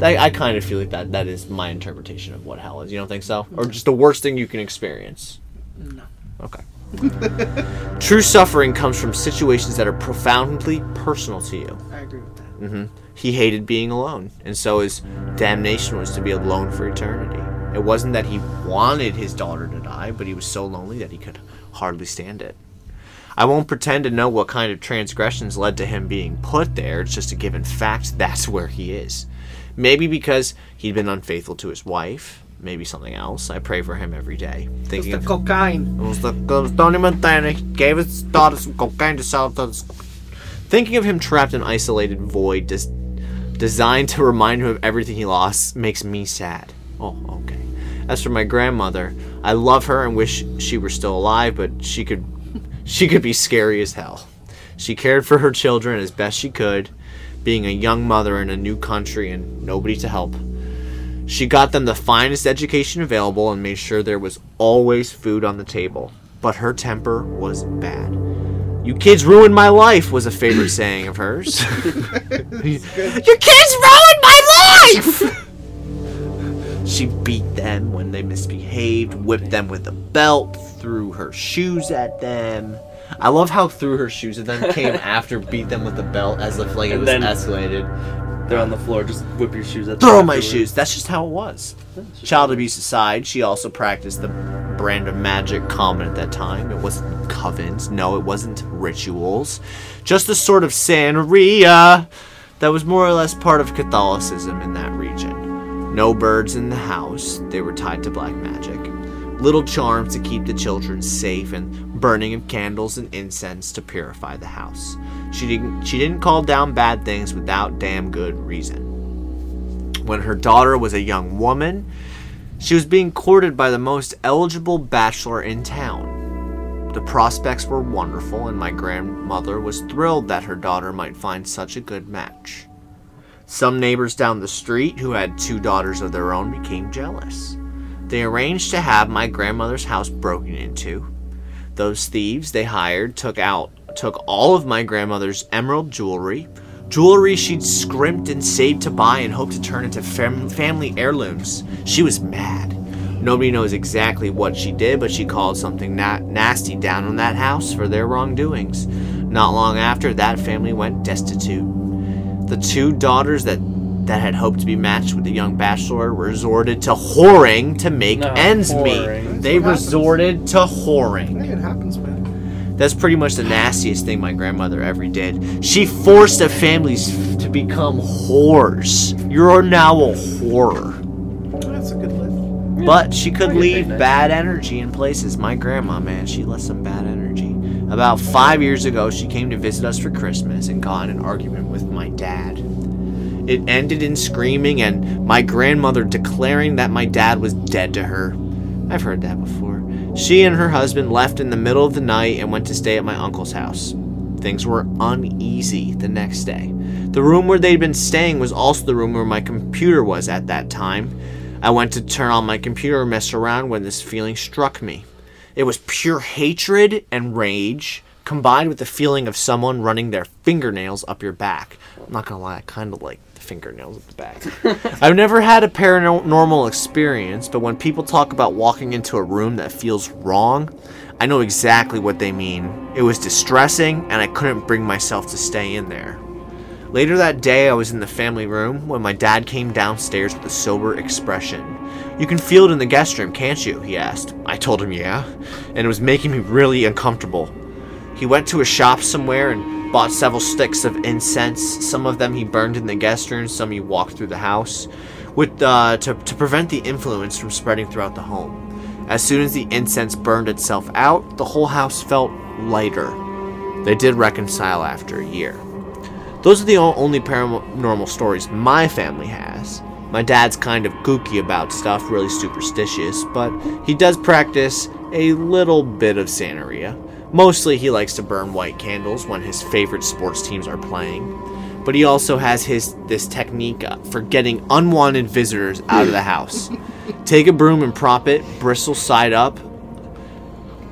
I, I kind of feel like that that is my interpretation of what hell is. You don't think so? Or just the worst thing you can experience? No. Okay. True suffering comes from situations that are profoundly personal to you. I agree with that. hmm He hated being alone, and so his damnation was to be alone for eternity. It wasn't that he wanted his daughter to die, but he was so lonely that he could hardly stand it. I won't pretend to know what kind of transgressions led to him being put there. It's just a given fact that's where he is. Maybe because he'd been unfaithful to his wife. Maybe something else. I pray for him every day, thinking The of cocaine. it was the it was Tony Montana. He gave his daughter some cocaine to sell to the Thinking of him trapped in isolated void des- designed to remind him of everything he lost makes me sad. Oh, okay. As for my grandmother, I love her and wish she were still alive, but she could she could be scary as hell. She cared for her children as best she could, being a young mother in a new country and nobody to help. She got them the finest education available and made sure there was always food on the table. But her temper was bad. You kids ruined my life was a favorite saying of hers. Your kids ruined my life! she beat them when they misbehaved, whipped them with a belt, threw her shoes at them. I love how threw her shoes at then came after beat them with a belt as if like it And was escalated. They're on the floor. Just whip your shoes at Throw my afterwards. shoes. That's just how it was. Child abuse aside, she also practiced the brand of magic common at that time. It wasn't covens, no, it wasn't rituals. Just a sort of Santeria that was more or less part of Catholicism in that region. No birds in the house, they were tied to black magic. Little charms to keep the children safe and burning of candles and incense to purify the house. She didn't she didn't call down bad things without damn good reason. When her daughter was a young woman, she was being courted by the most eligible bachelor in town. The prospects were wonderful, and my grandmother was thrilled that her daughter might find such a good match. Some neighbors down the street who had two daughters of their own became jealous. They arranged to have my grandmother's house broken into. Those thieves they hired took out took all of my grandmother's emerald jewelry, jewelry she'd scrimped and saved to buy and hoped to turn into fam- family heirlooms. She was mad. Nobody knows exactly what she did, but she called something na- nasty down on that house for their wrongdoings. Not long after, that family went destitute. The two daughters that that had hoped to be matched with the young bachelor resorted to whoring to make No, ends whoring. meet. They resorted to whoring. it happens, man. That's pretty much the nastiest thing my grandmother ever did. She forced the families to become whores. You're now a whore. That's a good live. But she could leave bad energy in places. My grandma, man, she left some bad energy. About five years ago, she came to visit us for Christmas and got in an argument with my dad. It ended in screaming and my grandmother declaring that my dad was dead to her. I've heard that before. She and her husband left in the middle of the night and went to stay at my uncle's house. Things were uneasy the next day. The room where they'd been staying was also the room where my computer was at that time. I went to turn on my computer and mess around when this feeling struck me. It was pure hatred and rage combined with the feeling of someone running their fingernails up your back. I'm not gonna lie, I kind of like fingernails at the back. I've never had a paranormal experience, but when people talk about walking into a room that feels wrong, I know exactly what they mean. It was distressing, and I couldn't bring myself to stay in there. Later that day, I was in the family room when my dad came downstairs with a sober expression. You can feel it in the guest room, can't you? he asked. I told him yeah, and it was making me really uncomfortable. He went to a shop somewhere and bought several sticks of incense. Some of them he burned in the guest room, some he walked through the house, with uh, to, to prevent the influence from spreading throughout the home. As soon as the incense burned itself out, the whole house felt lighter. They did reconcile after a year. Those are the only paranormal stories my family has. My dad's kind of kooky about stuff, really superstitious, but he does practice a little bit of Santeria. Mostly he likes to burn white candles when his favorite sports teams are playing. But he also has his this technique for getting unwanted visitors out of the house. Take a broom and prop it bristle side up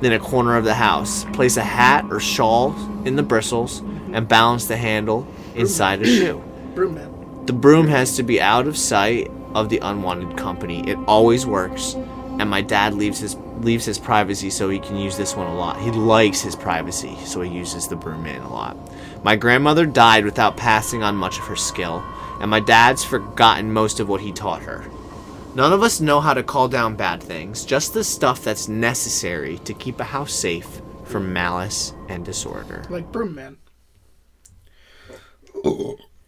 in a corner of the house. Place a hat or shawl in the bristles and balance the handle inside a shoe. Broom man. The broom has to be out of sight of the unwanted company. It always works, and my dad leaves his leaves his privacy so he can use this one a lot. He likes his privacy, so he uses the broom man a lot. My grandmother died without passing on much of her skill, and my dad's forgotten most of what he taught her. None of us know how to call down bad things, just the stuff that's necessary to keep a house safe from malice and disorder. Like broom man.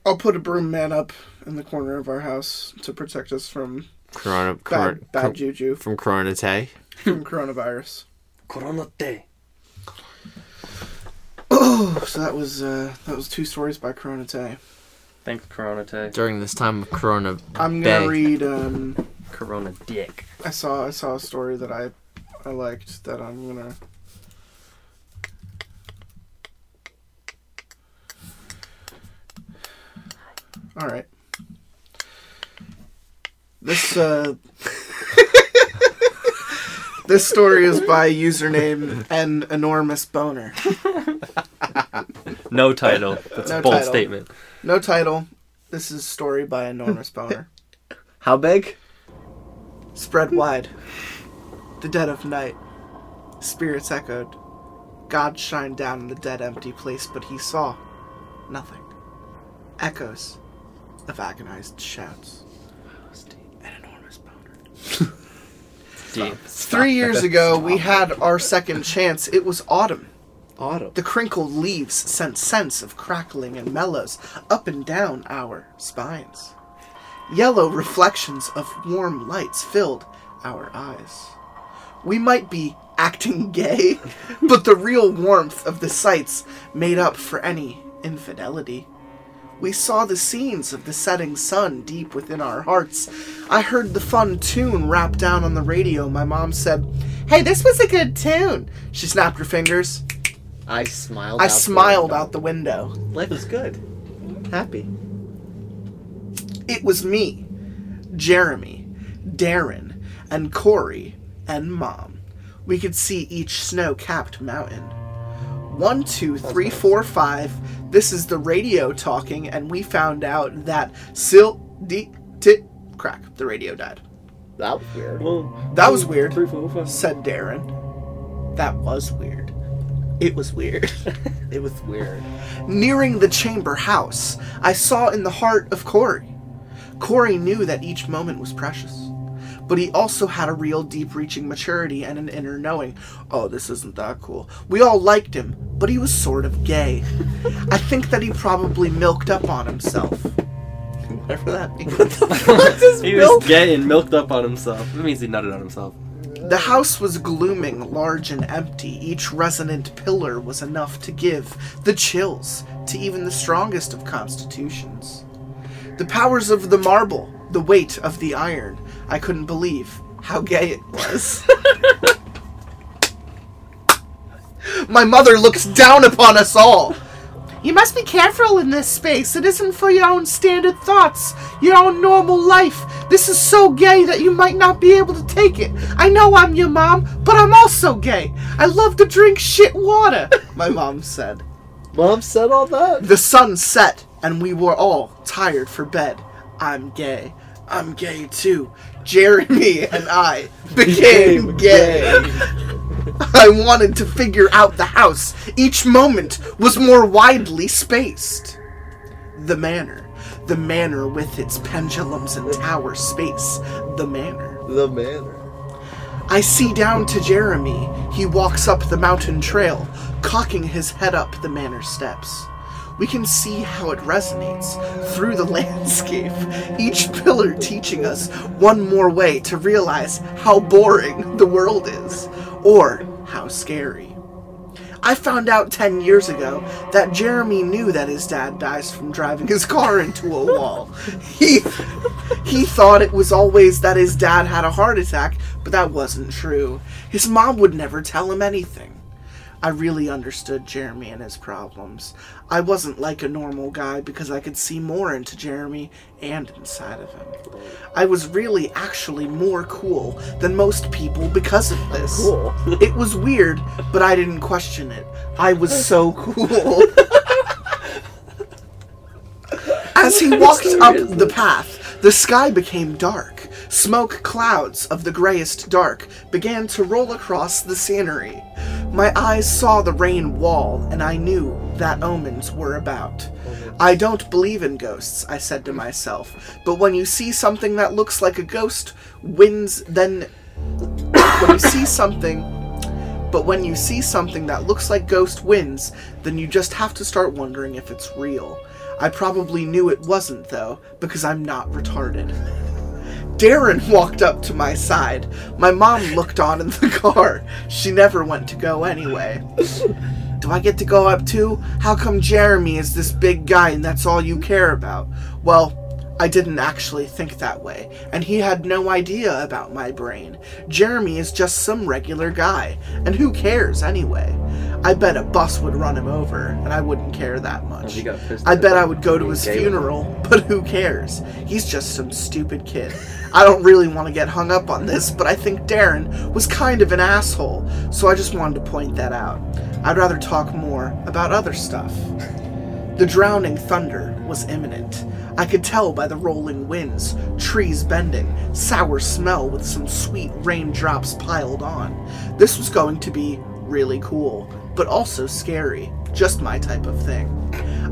I'll put a broom man up in the corner of our house to protect us from Corona, corona, bad, bad juju from Coronatae. From coronavirus. Coronatae. Oh, so that was uh, that was two stories by Corona Coronatae. Thanks, Corona Coronatae. during this time of Corona. I'm gonna Bay. read. Um, Corona dick. I saw I saw a story that I I liked that I'm gonna. All right. This uh. This story is by username an enormous boner. No title. That's No a bold title. statement. No title. This is story by enormous boner. How big? Spread wide. The dead of night. Spirits echoed. God shined down in the dead empty place, but he saw nothing. Echoes of agonized shouts. An enormous boner. Deep. Three years ago, we had our second chance. It was autumn. Autumn. The crinkled leaves sent scents of crackling and mellows up and down our spines. Yellow reflections of warm lights filled our eyes. We might be acting gay, but the real warmth of the sights made up for any infidelity. We saw the scenes of the setting sun deep within our hearts. I heard the fun tune rap down on the radio. My mom said, Hey, this was a good tune. She snapped her fingers. I smiled. I out the smiled window. out the window. Life is good. Happy. It was me, Jeremy, Darren, and Corey, and Mom. We could see each snow capped mountain. One, two, three, four, five. This is the radio talking, and we found out that Sil. D. Tit. Crack. The radio died. That was weird. That was weird, Three, four, five. said Darren. That was weird. It was weird. It was weird. Nearing the chamber house, I saw in the heart of Corey. Corey knew that each moment was precious. But he also had a real deep reaching maturity and an inner knowing. Oh, this isn't that cool. We all liked him, but he was sort of gay. I think that he probably milked up on himself. Whatever that means. he was gay and milked up on himself. That means he nutted on himself. The house was glooming, large and empty. Each resonant pillar was enough to give the chills to even the strongest of constitutions. The powers of the marble, the weight of the iron. I couldn't believe how gay it was. My mother looks down upon us all. You must be careful in this space. It isn't for your own standard thoughts, your own normal life. This is so gay that you might not be able to take it. I know I'm your mom, but I'm also gay. I love to drink shit water, my mom said. Mom said all that. The sun set, and we were all tired for bed. I'm gay. I'm gay too. Jeremy and I became gay. I wanted to figure out the house. Each moment was more widely spaced. The manor. The manor with its pendulums and tower space. The manor. The manor. I see down to Jeremy. He walks up the mountain trail, cocking his head up the manor steps. We can see how it resonates through the landscape, each pillar teaching us one more way to realize how boring the world is, or how scary. I found out 10 years ago that Jeremy knew that his dad dies from driving his car into a wall. He he thought it was always that his dad had a heart attack, but that wasn't true. His mom would never tell him anything. I really understood Jeremy and his problems. I wasn't like a normal guy because I could see more into Jeremy and inside of him. I was really actually more cool than most people because of this. Cool. It was weird, but I didn't question it. I was so cool. As he walked up the path, the sky became dark. Smoke clouds of the grayest dark began to roll across the scenery. My eyes saw the rain wall, and I knew that omens were about. I don't believe in ghosts, I said to myself, but when you see something that looks like a ghost, wins, then. when you see something but when you see something that looks like Ghost wins, then you just have to start wondering if it's real. I probably knew it wasn't, though, because I'm not retarded. Darren walked up to my side. My mom looked on in the car. She never went to go anyway. Do I get to go up too? How come Jeremy is this big guy and that's all you care about? Well, I didn't actually think that way, and he had no idea about my brain. Jeremy is just some regular guy, and who cares anyway? I bet a bus would run him over, and I wouldn't care that much. he got pissed I bet I would go to his gay with him. funeral, but who cares? He's just some stupid kid. I don't really want to get hung up on this, but I think Darren was kind of an asshole, so I just wanted to point that out. I'd rather talk more about other stuff. The drowning thunder was imminent. I could tell by the rolling winds, trees bending, sour smell with some sweet raindrops piled on. This was going to be really cool, but also scary. Just my type of thing.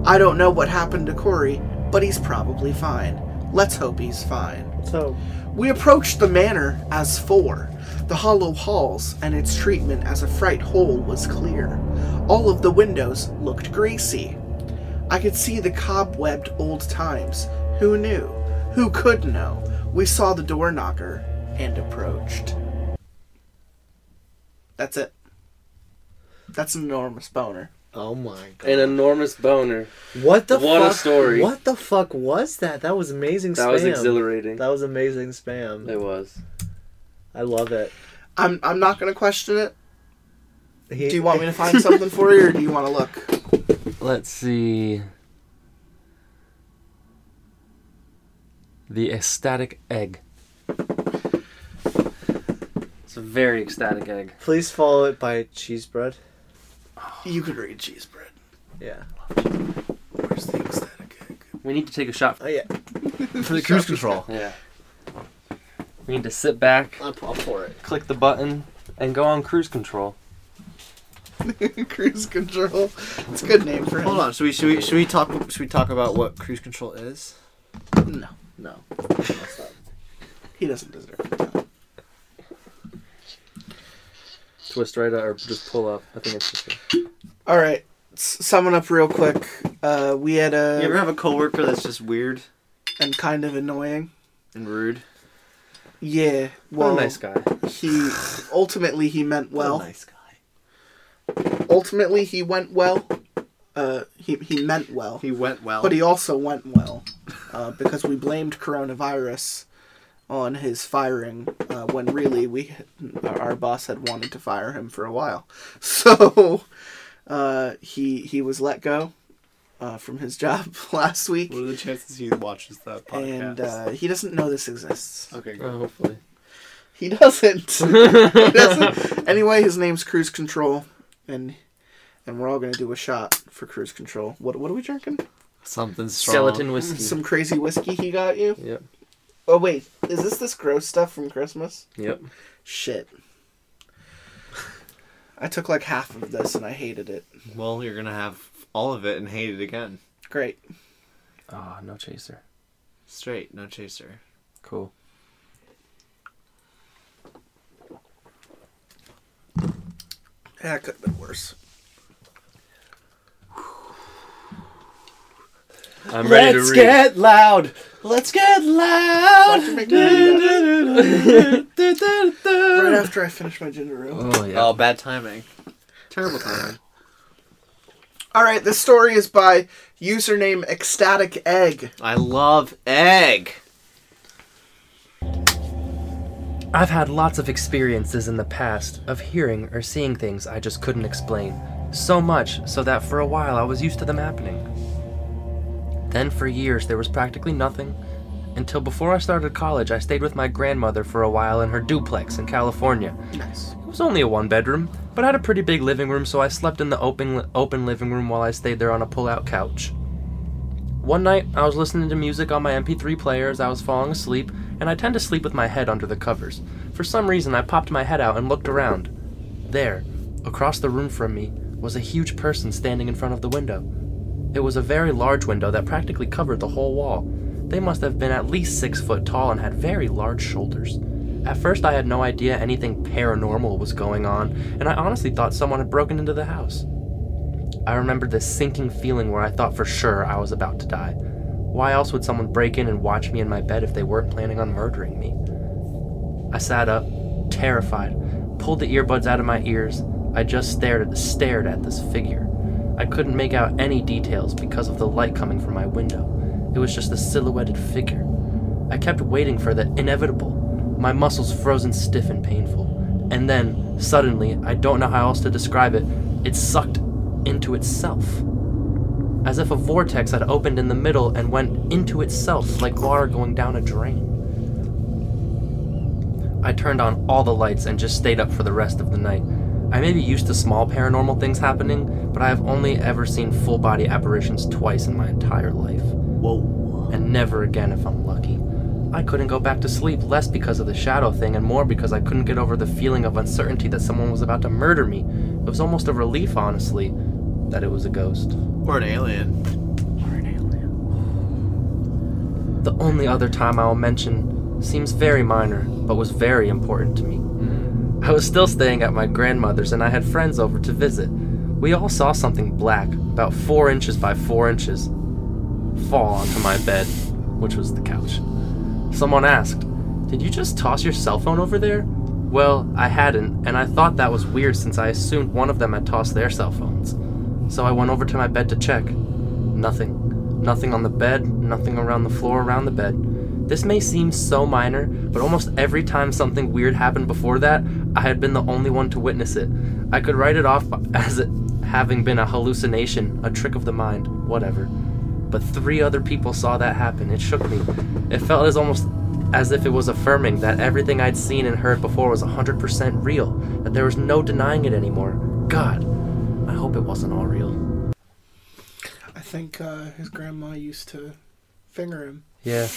I don't know what happened to Corey, but he's probably fine. Let's hope he's fine. So, We approached the manor as four. The hollow halls and its treatment as a fright hole was clear. All of the windows looked greasy. I could see the cobwebbed old times. Who knew? Who could know? We saw the door knocker and approached. That's it. That's an enormous boner. Oh my god. An enormous boner. what the what a story. What the fuck was that? That was amazing Spum. That Spum. was exhilarating. That was amazing Spum. It was. I love it. I'm I'm not gonna question it. He- Do you want me to find something for you or do you want to look? Let's see. The ecstatic egg. It's a very ecstatic egg. Please follow it by cheese bread. You could read cheese bread. Yeah. Where's the ecstatic egg? We need to take a shot. Oh yeah. For the cruise control. Yeah. We need to sit back, I'll, I'll pour it. click the button, and go on cruise control. cruise control. It's a good name for him. Hold on. Should we should we should we talk should we talk about what cruise control is? No, no. He He doesn't deserve it. Twist right up, or just pull up. I think it's just. All right, s- summing up real quick. Uh, we had a You ever have a coworker that's just weird and kind of annoying. and rude? Yeah, What well, a nice guy. he ultimately he meant well. What a nice guy. Ultimately, he went well. Uh, he he meant well. He went well. But he also went well uh, because we blamed coronavirus on his firing uh, when really we our boss had wanted to fire him for a while. So uh, he he was let go uh, from his job last week, What are the chances he watches that podcast? and uh, he doesn't know this exists. okay, Oh, good. hopefully. He doesn't. he doesn't. Anyway, his name's Cruise Control, and and we're all gonna do a shot for Cruise Control. What what are we drinking? Something strong. Skeleton whiskey. Some crazy whiskey he got you. Yep. Oh wait, is this this gross stuff from Christmas? Yep. Shit. I took like half of this and I hated it. Well, you're gonna have all of it and hate it again. Great. Oh, no chaser. Straight, no chaser. Cool. Yeah, it could have been worse. I'm ready to Let's read. get loud. Let's get loud. Why'd you make me do that? Right after I finish my ginger ale. Oh yeah. Oh, bad timing. Terrible timing. All right, this story is by username Ecstatic Egg. I love egg. I've had lots of experiences in the past of hearing or seeing things I just couldn't explain. So much so that for a while I was used to them happening. Then for years there was practically nothing. Until before I started college, I stayed with my grandmother for a while in her duplex in California. Nice. It was only a one bedroom, but had a pretty big living room, so I slept in the open open living room while I stayed there on a pull-out couch. One night, I was listening to music on my MP3 player as I was falling asleep, and I tend to sleep with my head under the covers. For some reason, I popped my head out and looked around. There, across the room from me, was a huge person standing in front of the window. It was a very large window that practically covered the whole wall. They must have been at least six foot tall and had very large shoulders. At first, I had no idea anything paranormal was going on, and I honestly thought someone had broken into the house. I remember this sinking feeling where I thought for sure I was about to die. Why else would someone break in and watch me in my bed if they weren't planning on murdering me? I sat up, terrified, pulled the earbuds out of my ears. I just stared at stared at this figure. I couldn't make out any details because of the light coming from my window. It was just a silhouetted figure. I kept waiting for the inevitable, my muscles frozen stiff and painful. And then, suddenly, I don't know how else to describe it, it sucked into itself. As if a vortex had opened in the middle and went into itself like water going down a drain. I turned on all the lights and just stayed up for the rest of the night. I may be used to small paranormal things happening, but I have only ever seen full body apparitions twice in my entire life. Whoa. And never again if I'm lucky. I couldn't go back to sleep, less because of the shadow thing and more because I couldn't get over the feeling of uncertainty that someone was about to murder me. It was almost a relief, honestly, that it was a ghost. Or an alien. The only other time I will mention seems very minor, but was very important to me. I was still staying at my grandmother's and I had friends over to visit. We all saw something black, about four inches by four inches, fall onto my bed, which was the couch. Someone asked, Did you just toss your cell phone over there? Well, I hadn't, and I thought that was weird since I assumed one of them had tossed their cell phones. So I went over to my bed to check. Nothing. Nothing on the bed, nothing around the floor around the bed. This may seem so minor, but almost every time something weird happened before that, I had been the only one to witness it. I could write it off as it having been a hallucination, a trick of the mind, whatever. But three other people saw that happen. It shook me. It felt as almost as if it was affirming that everything I'd seen and heard before was 100% real, that there was no denying it anymore. God, I hope it wasn't all real. I think uh, his grandma used to finger him. Yeah.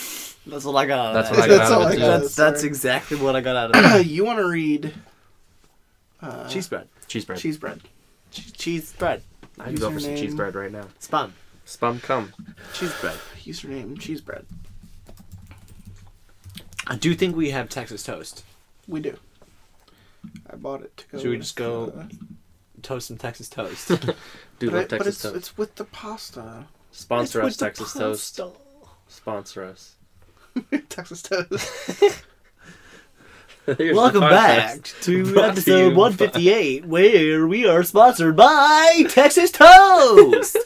That's what I got out That's of what. I got That's out all of I it, got. That's, that's exactly what I got out of it. you want to read uh, cheese bread. Cheese bread. cheese bread. Cheese, cheese bread. I can go for some cheese bread right now. Spun. Spum, Kumm. Cheese bread. Username cheese bread. I do think we have Texas toast. We do. I bought it to go. Should we just go the- toast some Texas toast? Dude, But, love I- but Texas it's, toast. it's with the pasta. Sponsor It's us, Texas Toast. Sponsor us. Texas toast. Welcome back to Brought to episode you by- 158, where we are sponsored by Texas Toast.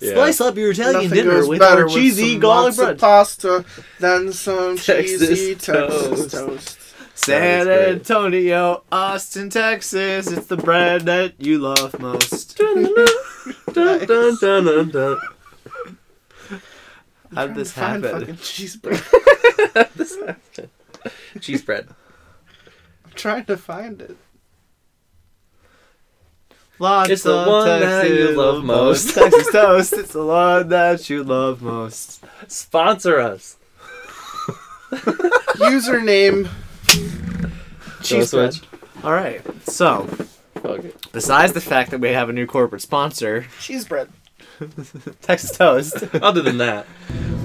Yeah. Slice up your Italian Nothing dinner with better our cheesy some garlic bread. pasta than some Texas cheesy toast. Texas toast. San That is great. Antonio, Austin, Texas. It's the bread that you love most. dun, dun, dun, dun, dun. How did this Find happen? fucking cheese bread. Cheese bread. I'm trying to find it. Lots It's the of one that you love most. Texas Toast. It's the one that you love most. Sponsor us. Username. Cheese bread. All right. So, Fuck it. besides the fact that we have a new corporate sponsor, Cheese bread. Texas Toast, Other than that,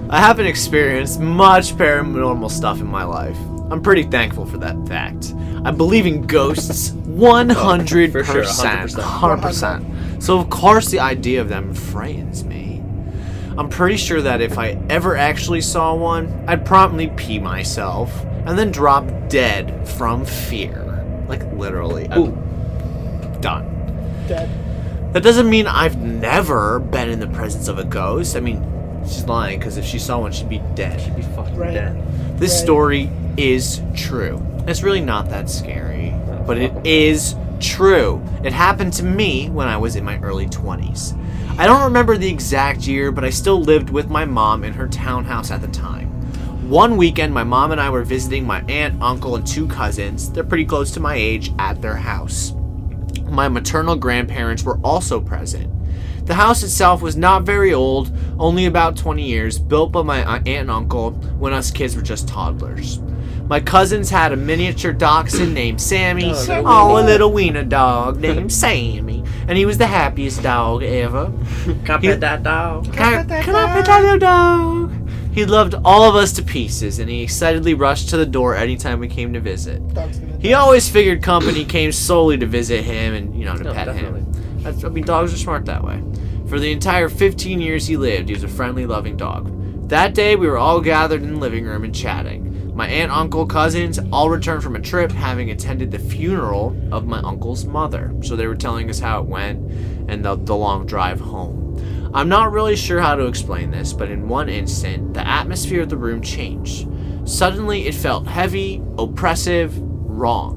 I haven't experienced much paranormal stuff in my life. I'm pretty thankful for that fact. I believe in ghosts 100%. for sure, 100%. 100%. So, of course, the idea of them frightens me. I'm pretty sure that if I ever actually saw one, I'd promptly pee myself and then drop dead from fear. Like, literally. I'm Ooh. done. Dead. That doesn't mean I've never been in the presence of a ghost. I mean, she's lying because if she saw one, she'd be dead. she'd be fucking Right. dead. This Right. story is true. It's really not that scary, but it is true. It happened to me when I was in my early 20s. I don't remember the exact year, but I still lived with my mom in her townhouse at the time. One weekend, my mom and I were visiting my aunt, uncle, and two cousins. They're pretty close to my age at their house. My maternal grandparents were also present. The house itself was not very old, only about 20 years, built by my aunt and uncle when us kids were just toddlers. My cousins had a miniature dachshund named Sammy. Oh, Oh, a little wiener dog named Sammy. And he was the happiest dog ever. Can I pet that dog? Can I, can I pet that little dog? He loved all of us to pieces, and he excitedly rushed to the door anytime we came to visit. Dog's gonna He always figured company came solely to visit him and, you know, to No, pet definitely. him. That's, I mean, dogs are smart that way. For the entire 15 years he lived, he was a friendly, loving dog. That day, we were all gathered in the living room and chatting. My aunt, uncle, cousins all returned from a trip, having attended the funeral of my uncle's mother. So they were telling us how it went and the, the long drive home. I'm not really sure how to explain this, but in one instant, the atmosphere of the room changed. Suddenly, it felt heavy, oppressive, wrong.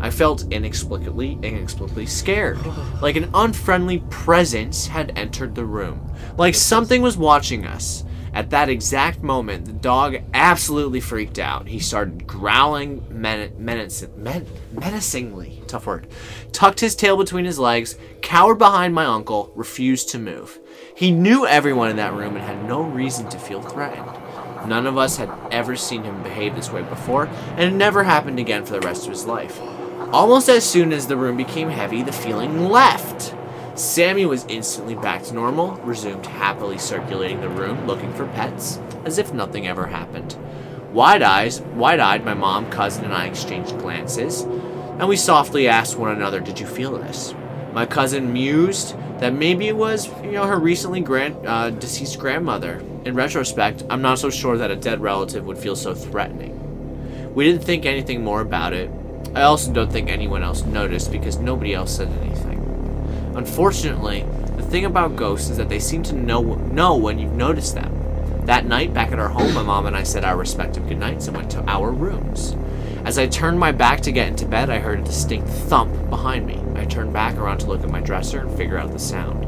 I felt inexplicably, inexplicably scared, like an unfriendly presence had entered the room, like something was watching us. At that exact moment, the dog absolutely freaked out. He started growling men- men- menacingly, tough word, tucked his tail between his legs, cowered behind my uncle, refused to move. He knew everyone in that room and had no reason to feel threatened. None of us had ever seen him behave this way before, and it never happened again for the rest of his life. Almost as soon as the room became heavy, the feeling left. Sammy was instantly back to normal, resumed happily circulating the room looking for pets, as if nothing ever happened. Wide eyes, wide-eyed, my mom, cousin, and I exchanged glances, and we softly asked one another, "Did you feel this?" My cousin mused that maybe it was, you know, her recently grand, uh, deceased grandmother. In retrospect, I'm not so sure that a dead relative would feel so threatening. We didn't think anything more about it. I also don't think anyone else noticed because nobody else said anything. Unfortunately, the thing about ghosts is that they seem to know know when you've noticed them. That night, back at our home, my mom and I said our respective goodnights and went to our rooms. As I turned my back to get into bed, I heard a distinct thump behind me. I turned back around to look at my dresser and figure out the sound.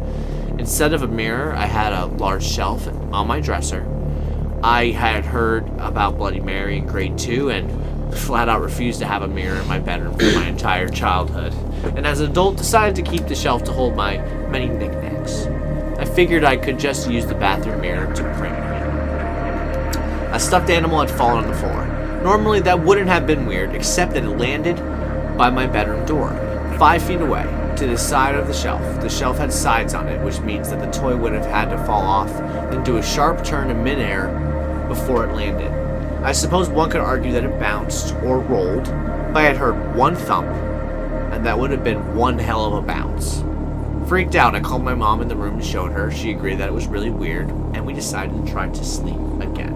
Instead of a mirror, I had a large shelf on my dresser. I had heard about Bloody Mary in grade 2 and flat out refused to have a mirror in my bedroom for my entire childhood. And as an adult, decided to keep the shelf to hold my many knickknacks. I figured I could just use the bathroom mirror to prank me. A stuffed animal had fallen on the floor. Normally, that wouldn't have been weird, except that it landed by my bedroom door, five feet away, to the side of the shelf. The shelf had sides on it, which means that the toy would have had to fall off, then do a sharp turn in midair before it landed. I suppose one could argue that it bounced or rolled, but I had heard one thump, and that would have been one hell of a bounce. Freaked out, I called my mom in the room and showed her. She agreed that it was really weird, and we decided to try to sleep again.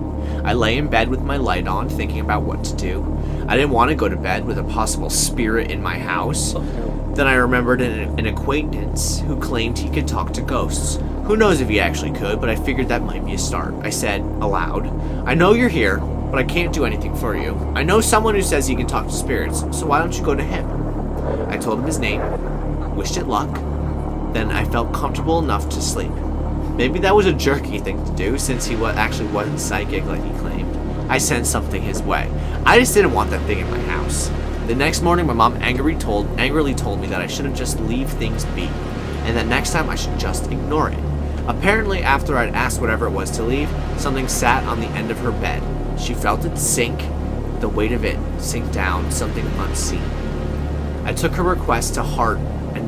I lay in bed with my light on, thinking about what to do. I didn't want to go to bed with a possible spirit in my house. Oh, then I remembered an, an acquaintance who claimed he could talk to ghosts. Who knows if he actually could, but I figured that might be a start. I said, aloud, I know you're here, but I can't do anything for you. I know someone who says he can talk to spirits, so why don't you go to him? I told him his name, wished it luck, then I felt comfortable enough to sleep. Maybe that was a jerky thing to do since he wa- actually wasn't psychic like he claimed. I sent something his way. I just didn't want that thing in my house. The next morning, my mom angrily told, angrily told me that I shouldn't just leave things be, and that next time I should just ignore it. Apparently, after I'd asked whatever it was to leave, something sat on the end of her bed. She felt it sink, the weight of it sink down, something unseen. I took her request to heart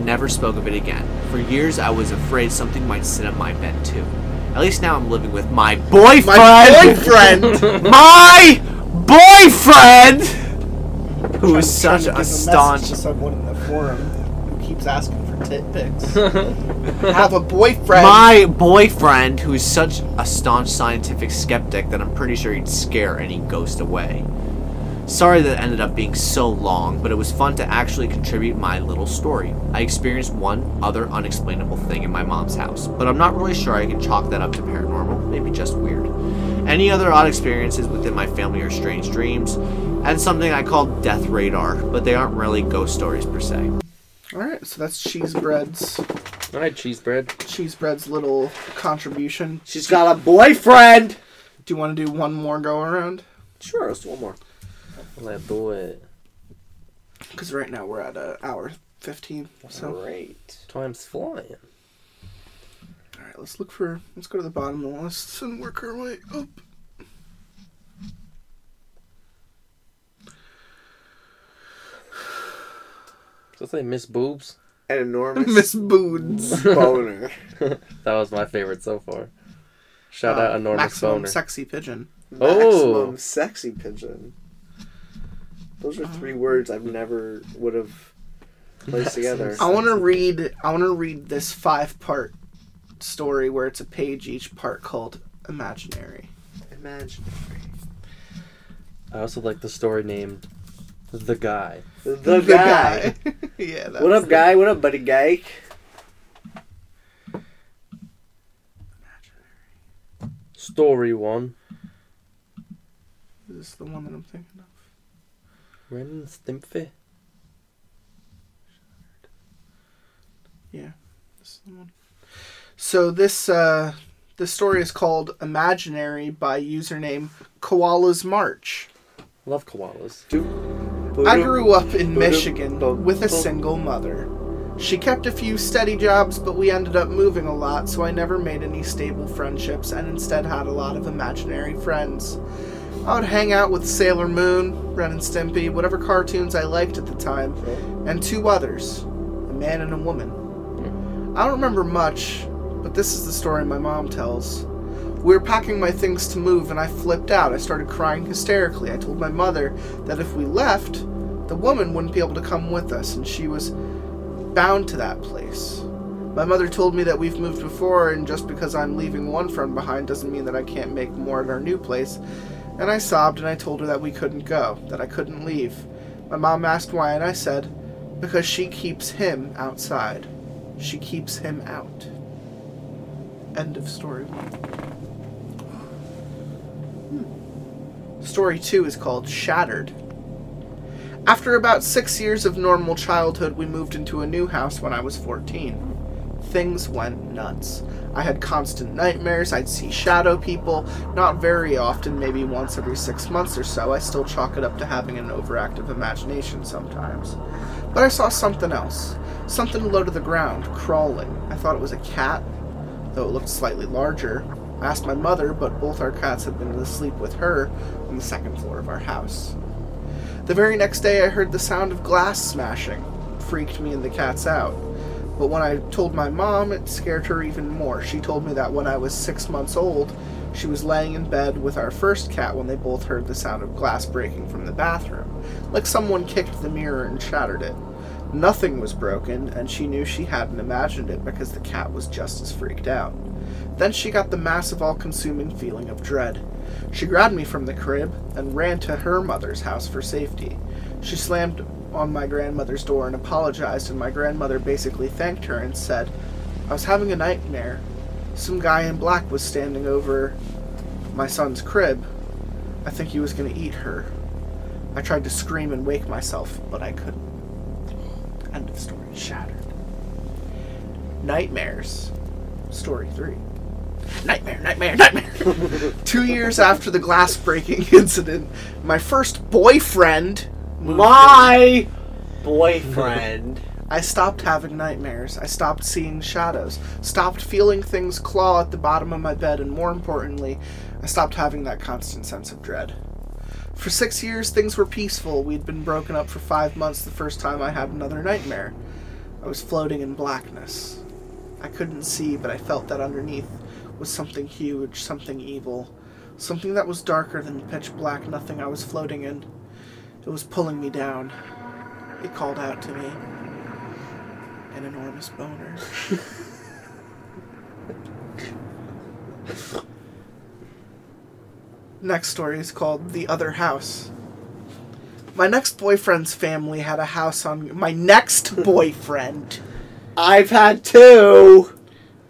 never spoke of it again. For years, I was afraid something might sit on my bed too. At least now I'm living with my boyfriend. My boyfriend. My boyfriend, who is such to a give staunch. to someone in the forum who keeps asking for tit pics. Have a boyfriend. My boyfriend, who is such a staunch scientific skeptic that I'm pretty sure he'd scare any ghost away. Sorry that it ended up being so long, but it was fun to actually contribute my little story. I experienced one other unexplainable thing in my mom's house, but I'm not really sure I can chalk that up to paranormal, maybe just weird. Any other odd experiences within my family are strange dreams, and something I call death radar, but they aren't really ghost stories per se. All right, so that's cheese bread's All right, cheese bread. cheese bread's little contribution. She's got a boyfriend. Do you want to do one more go around? Sure, let's do one more. Let's do it. Because right now we're at an hour fifteen. So Great. Time's flying. all right, let's look for. Let's go to the bottom of the list and work our way up. Does it say Miss Boobs? An enormous Miss Boods. boner. That was my favorite so far. Shout out Uh, enormous maximum boner. sexy pigeon. Oh. Maximum sexy pigeon. Those are uh-huh. three words I've never would have placed together. I want to read. I want to read this five-part story where it's a page each part called "Imaginary." Imaginary. I also like the story named The Guy. The, guy. yeah. That's What up, guy? What up, buddy guy? Story one. Is this the one that I'm thinking of? Ren and Stimpy. Yeah, this is the one. So this uh, this story is called "Imaginary" by username Koala's March. Love koalas. I grew up in Michigan with a single mother. She kept a few steady jobs, but we ended up moving a lot, so I never made any stable friendships and instead had a lot of imaginary friends. I would hang out with Sailor Moon, Ren and Stimpy, whatever cartoons I liked at the time, and two others a man and a woman. I don't remember much, but this is the story my mom tells. We were packing my things to move and I flipped out. I started crying hysterically. I told my mother that if we left, the woman wouldn't be able to come with us and she was bound to that place. My mother told me that we've moved before and just because I'm leaving one friend behind doesn't mean that I can't make more at our new place. And I sobbed and I told her that we couldn't go, that I couldn't leave. My mom asked why and I said, because she keeps him outside. She keeps him out. End of story one. Story 2 is called Shattered. After about six years of normal childhood, we moved into a new house when I was 14. Things went nuts. I had constant nightmares, I'd see shadow people, not very often, maybe once every six months or so. I still chalk it up to having an overactive imagination sometimes. But I saw something else. Something low to the ground, crawling. I thought it was a cat, though it looked slightly larger. I asked my mother, but both our cats had been asleep with her on the second floor of our house. The very next day, I heard the sound of glass smashing. It freaked me and the cats out. But when I told my mom, it scared her even more. She told me that when I was six months old, She was laying in bed with our first cat when they both heard the sound of glass breaking from the bathroom, like someone kicked the mirror and shattered it. Nothing was broken, and she knew she hadn't imagined it because the cat was just as freaked out. Then she got the massive, all consuming feeling of dread. She grabbed me from the crib and ran to her mother's house for safety. She slammed on my grandmother's door and apologized, and my grandmother basically thanked her and said, I was having a nightmare. Some guy in black was standing over my son's crib. I think he was going to eat her. I tried to scream and wake myself, but I couldn't. End of story. Shattered. Nightmares. Story 3. Nightmare, nightmare, nightmare. Two years after the glass breaking incident, my first boyfriend. My boyfriend. I stopped having nightmares. I stopped seeing shadows. Stopped feeling things claw at the bottom of my bed, and more importantly, I stopped having that constant sense of dread. For six years, things were peaceful. We'd been broken up for five months the first time I had another nightmare. I was floating in blackness. I couldn't see, but I felt that underneath was something huge, something evil, something that was darker than the pitch black nothing I was floating in. It was pulling me down. It called out to me. An enormous boner. Next story is called The Other House. My next boyfriend's family had a house on. My next boyfriend I've had two.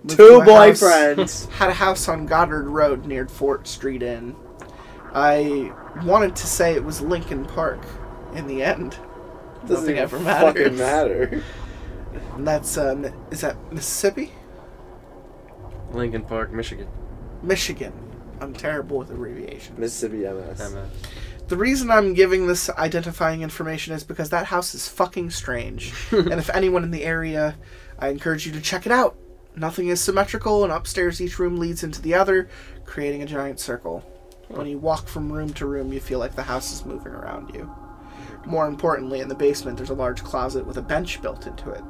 Two a house- boyfriends. had a house on Goddard Road near Fort Street Inn. I wanted to say it was Lincoln Park. In the end, Doesn't nothing even ever matters. fucking matter. And that's uh, Mi- is that Mississippi, Lincoln Park, Michigan. Michigan. I'm terrible with abbreviations. Mississippi MS. MS. The reason I'm giving this identifying information is because that house is fucking strange. and if anyone in the area, I encourage you to check it out. Nothing is symmetrical, and upstairs each room leads into the other, creating a giant circle. When you walk from room to room, you feel like the house is moving around you. More importantly, in the basement, there's a large closet with a bench built into it.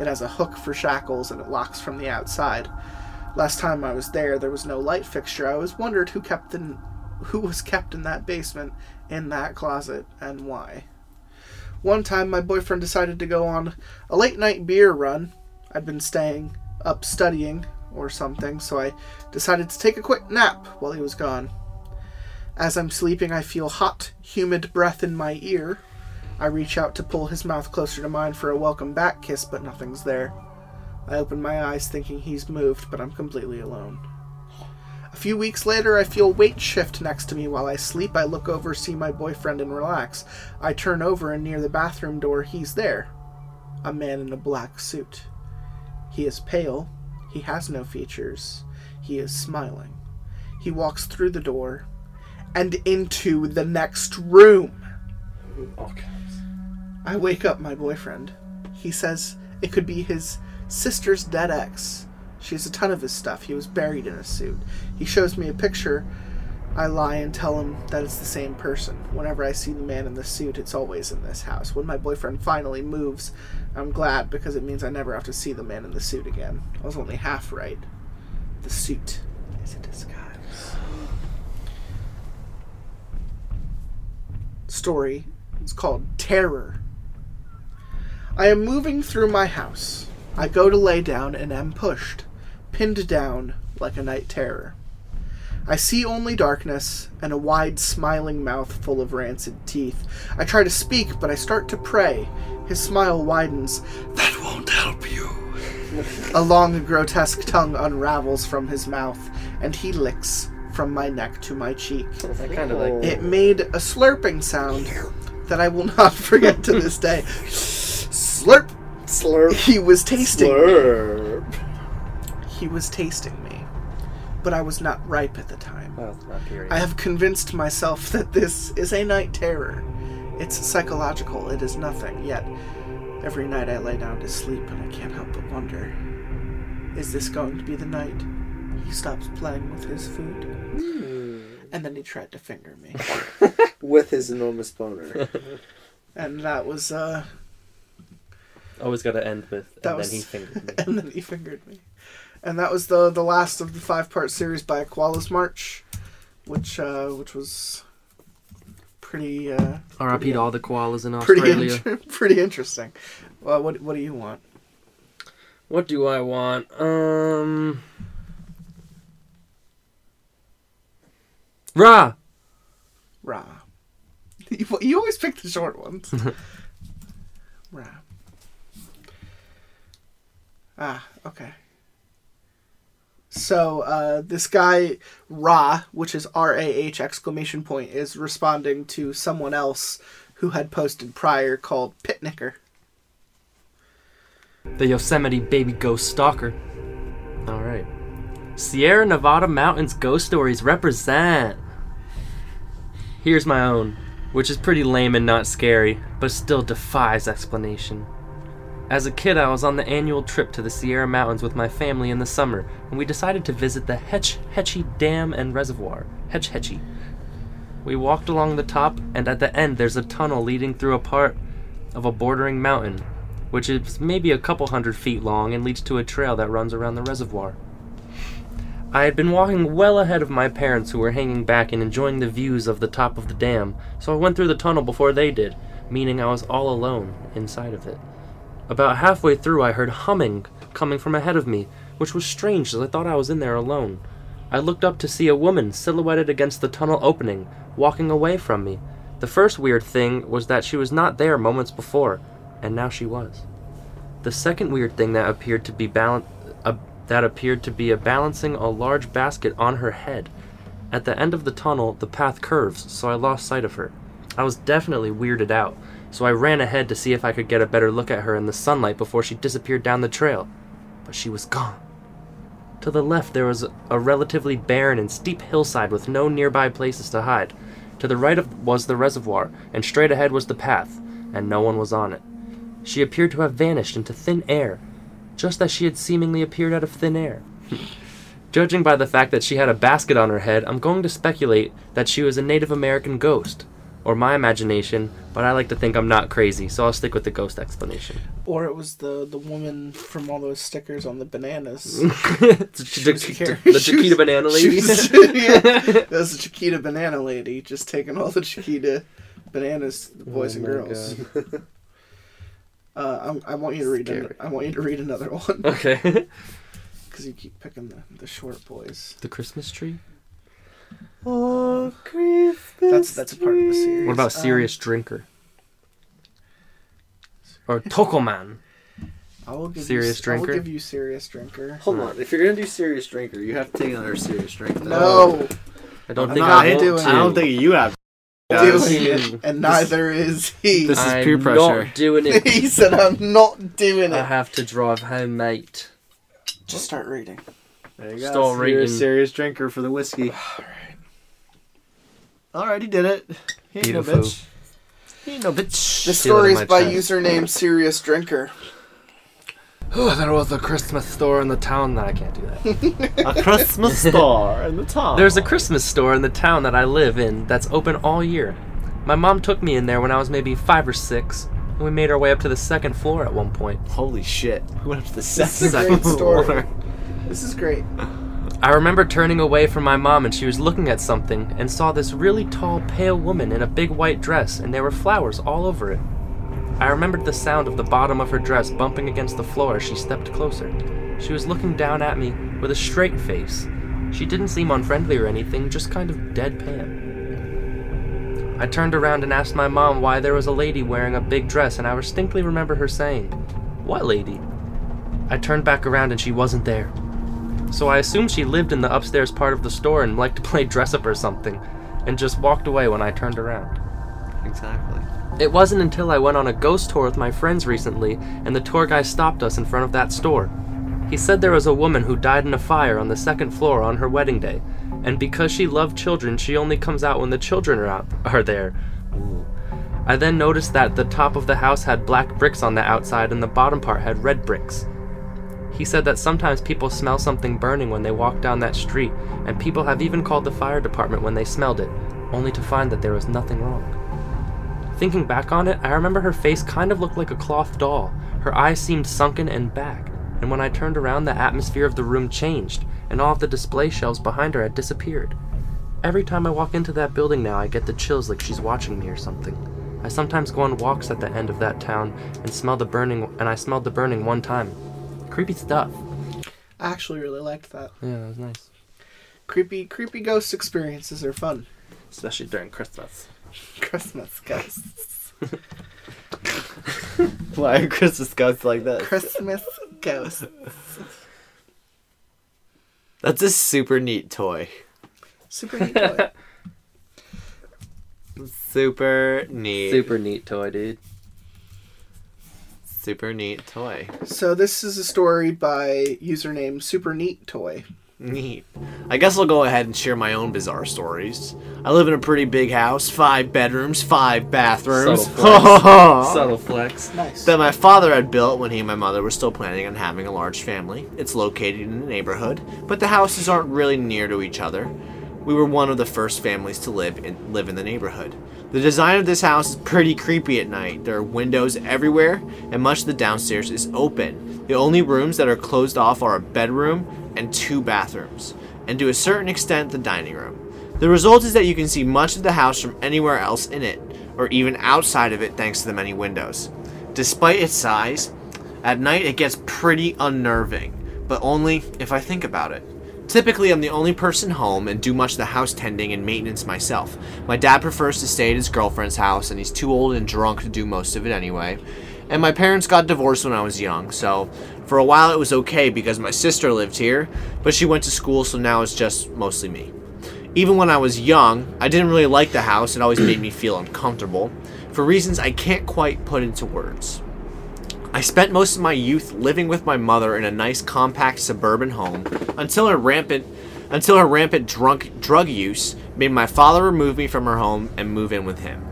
It has a hook for shackles and it locks from the outside. Last time I was there, there was no light fixture. I always wondered who kept in, who was kept in that basement, in that closet, and why. One time, my boyfriend decided to go on a late night beer run. I'd been staying up studying or something, so I decided to take a quick nap while he was gone. As I'm sleeping, I feel hot, humid breath in my ear. I reach out to pull his mouth closer to mine for a welcome back kiss, but nothing's there. I open my eyes thinking he's moved, but I'm completely alone. A few weeks later, I feel weight shift next to me while I sleep. I look over, see my boyfriend, and relax. I turn over, and near the bathroom door, he's there. A man in a black suit. He is pale. He has no features. He is smiling. He walks through the door and into the next room. Okay. I wake up my boyfriend. He says it could be his sister's dead ex. She has a ton of his stuff. He was buried in a suit. He shows me a picture. I lie and tell him that it's the same person. Whenever I see the man in the suit, it's always in this house. When my boyfriend finally moves, I'm glad because it means I never have to see the man in the suit again. I was only half right. The suit is a disguise. Story It's called Terror. I am moving through my house. I go to lay down and am pushed, pinned down like a night terror. I see only darkness and a wide smiling mouth full of rancid teeth. I try to speak, but I start to pray. His smile widens. That won't help you. a long, grotesque tongue unravels from his mouth, and he licks from my neck to my cheek. Kind of like It made a slurping sound that I will not forget to this day. Slurp. Slurp. He was tasting. Slurp. He was tasting me, but I was not ripe at the time. Oh, it's not period. I have convinced myself that this is a night terror. It's psychological. It is nothing. Yet every night I lay down to sleep, and I can't help but wonder: Is this going to be the night he stops playing with his food? And then he tried to finger me, With his enormous boner. and that was uh. Always got to end with, and That then was- he fingered me. and then he fingered me. And that was the the last of the five part series by Koala's March, which uh, which was pretty uh, R.I.P. to all the koalas in pretty Australia. in- pretty interesting. Well, what what do you want? What do I want? Um. Ra! Ra. You, you always pick the short ones. Ra. Ah, okay. So uh, this guy Ra, which is R A H exclamation point, is responding to someone else who had posted prior called Pitnicker. The Yosemite baby ghost stalker. Alright. Sierra Nevada Mountains ghost stories represent. Here's my own, which is pretty lame and not scary, but still defies explanation. As a kid, I was on the annual trip to the Sierra Mountains with my family in the summer, and we decided to visit the Hetch Hetchy Dam and Reservoir. Hetch Hetchy. We walked along the top, and at the end, there's a tunnel leading through a part of a bordering mountain, which is maybe a couple hundred feet long and leads to a trail that runs around the reservoir. I had been walking well ahead of my parents, who were hanging back and enjoying the views of the top of the dam, so I went through the tunnel before they did, meaning I was all alone inside of it. About halfway through, I heard humming coming from ahead of me, which was strange as I thought I was in there alone. I looked up to see a woman silhouetted against the tunnel opening, walking away from me. The first weird thing was that she was not there moments before, and now she was. The second weird thing that appeared to be balan- uh, that appeared to be a balancing a large basket on her head. At the end of the tunnel, the path curves, so I lost sight of her. I was definitely weirded out, so I ran ahead to see if I could get a better look at her in the sunlight before she disappeared down the trail. But she was gone. To the left, there was a relatively barren and steep hillside with no nearby places to hide. To the right of was the reservoir, and straight ahead was the path, and no one was on it. She appeared to have vanished into thin air, just as she had seemingly appeared out of thin air. Judging by the fact that she had a basket on her head, I'm going to speculate that she was a Native American ghost. Or my imagination, but I like to think I'm not crazy, so I'll stick with the ghost explanation. Or it was the the woman from all those stickers on the bananas. the, She was here. the She was- Chiquita Banana Lady. was- yeah, that was the Chiquita banana lady, just taking all the Chiquita bananas to the oh boys and Oh my girls. Uh, I'm, I want you to read. An, I want you to read another one okay. because you keep picking the, the short boys. the Christmas tree? Oh, Christmas. That's that's a part of the series. What about Um, Serious Drinker? Or Tokoman? I will give Serious you, Drinker? I will give you serious drinker. Hold on. If you're gonna do serious drinker, you have to take another serious drinker. No, I don't I'm think not I want doing to. I don't think you have. Doing it, and neither is he. This is I'm peer pressure. not doing it. he said, "I'm not doing it. I it." have to drive home, mate. Just start reading. There you go. Stall You're a rating. serious drinker for the whiskey. Alright, Alright, he did it. He ain't no Beautiful. bitch. He ain't no bitch. The story is my by chest. username Serious Drinker. Oh, there was a Christmas store in the town. that I can't do that. a Christmas store in the town. There's a Christmas store in the town that I live in that's open all year. My mom took me in there when I was maybe five or six, and we made our way up to the second floor at one point. Holy shit. We went up to the This is a second great floor. This is great. I remember turning away from my mom and she was looking at something and saw this really tall, pale woman in a big white dress and there were flowers all over it. I remembered the sound of the bottom of her dress bumping against the floor as she stepped closer. She was looking down at me with a straight face. She didn't seem unfriendly or anything, just kind of deadpan. I turned around and asked my mom why there was a lady wearing a big dress, and I distinctly remember her saying, What lady? I turned back around and she wasn't there. So I assumed she lived in the upstairs part of the store and liked to play dress up or something, and just walked away when I turned around. Exactly. It wasn't until I went on a ghost tour with my friends recently, and the tour guy stopped us in front of that store. He said there was a woman who died in a fire on the second floor on her wedding day, and because she loved children, she only comes out when the children are out are there. Ooh. I then noticed that the top of the house had black bricks on the outside and the bottom part had red bricks. He said that sometimes people smell something burning when they walk down that street, and people have even called the fire department when they smelled it, only to find that there was nothing wrong. Thinking back on it, I remember her face kind of looked like a cloth doll. Her eyes seemed sunken and back. and when I turned around, the atmosphere of the room changed, and all of the display shelves behind her had disappeared. Every time I walk into that building now, I get the chills like she's watching me or something. I sometimes go on walks at the end of that town and smell the burning, and I smelled the burning one time. Creepy stuff. I actually really liked that. Yeah, that was nice. Creepy, creepy ghost experiences are fun. Especially during Christmas. Christmas ghosts. Why are Christmas ghosts like that? Christmas ghosts. That's a super neat toy. Super neat toy. Super neat. Super neat toy, dude. Super neat toy. So this is a story by username Super Neat Toy. Neat. I guess I'll go ahead and share my own bizarre stories. I live in a pretty big house, five bedrooms, five bathrooms. Subtle flex. Subtle flex. Nice. that my father had built when he and my mother were still planning on having a large family. It's located in a neighborhood, but the houses aren't really near to each other. We were one of the first families to live in live in the neighborhood. The design of this house is pretty creepy at night. There are windows everywhere, and much of the downstairs is open. The only rooms that are closed off are a bedroom and two bathrooms, and to a certain extent, the dining room. The result is that you can see much of the house from anywhere else in it, or even outside of it thanks to the many windows. Despite its size, at night it gets pretty unnerving, but only if I think about it. Typically, I'm the only person home and do much of the house tending and maintenance myself. My dad prefers to stay at his girlfriend's house, and he's too old and drunk to do most of it anyway. And my parents got divorced when I was young, so for a while it was okay because my sister lived here, but she went to school, so now it's just mostly me. Even when I was young, I didn't really like the house, it always made me feel uncomfortable, for reasons I can't quite put into words. I spent most of my youth living with my mother in a nice compact suburban home until her rampant until her rampant drunk drug use made my father remove me from her home and move in with him.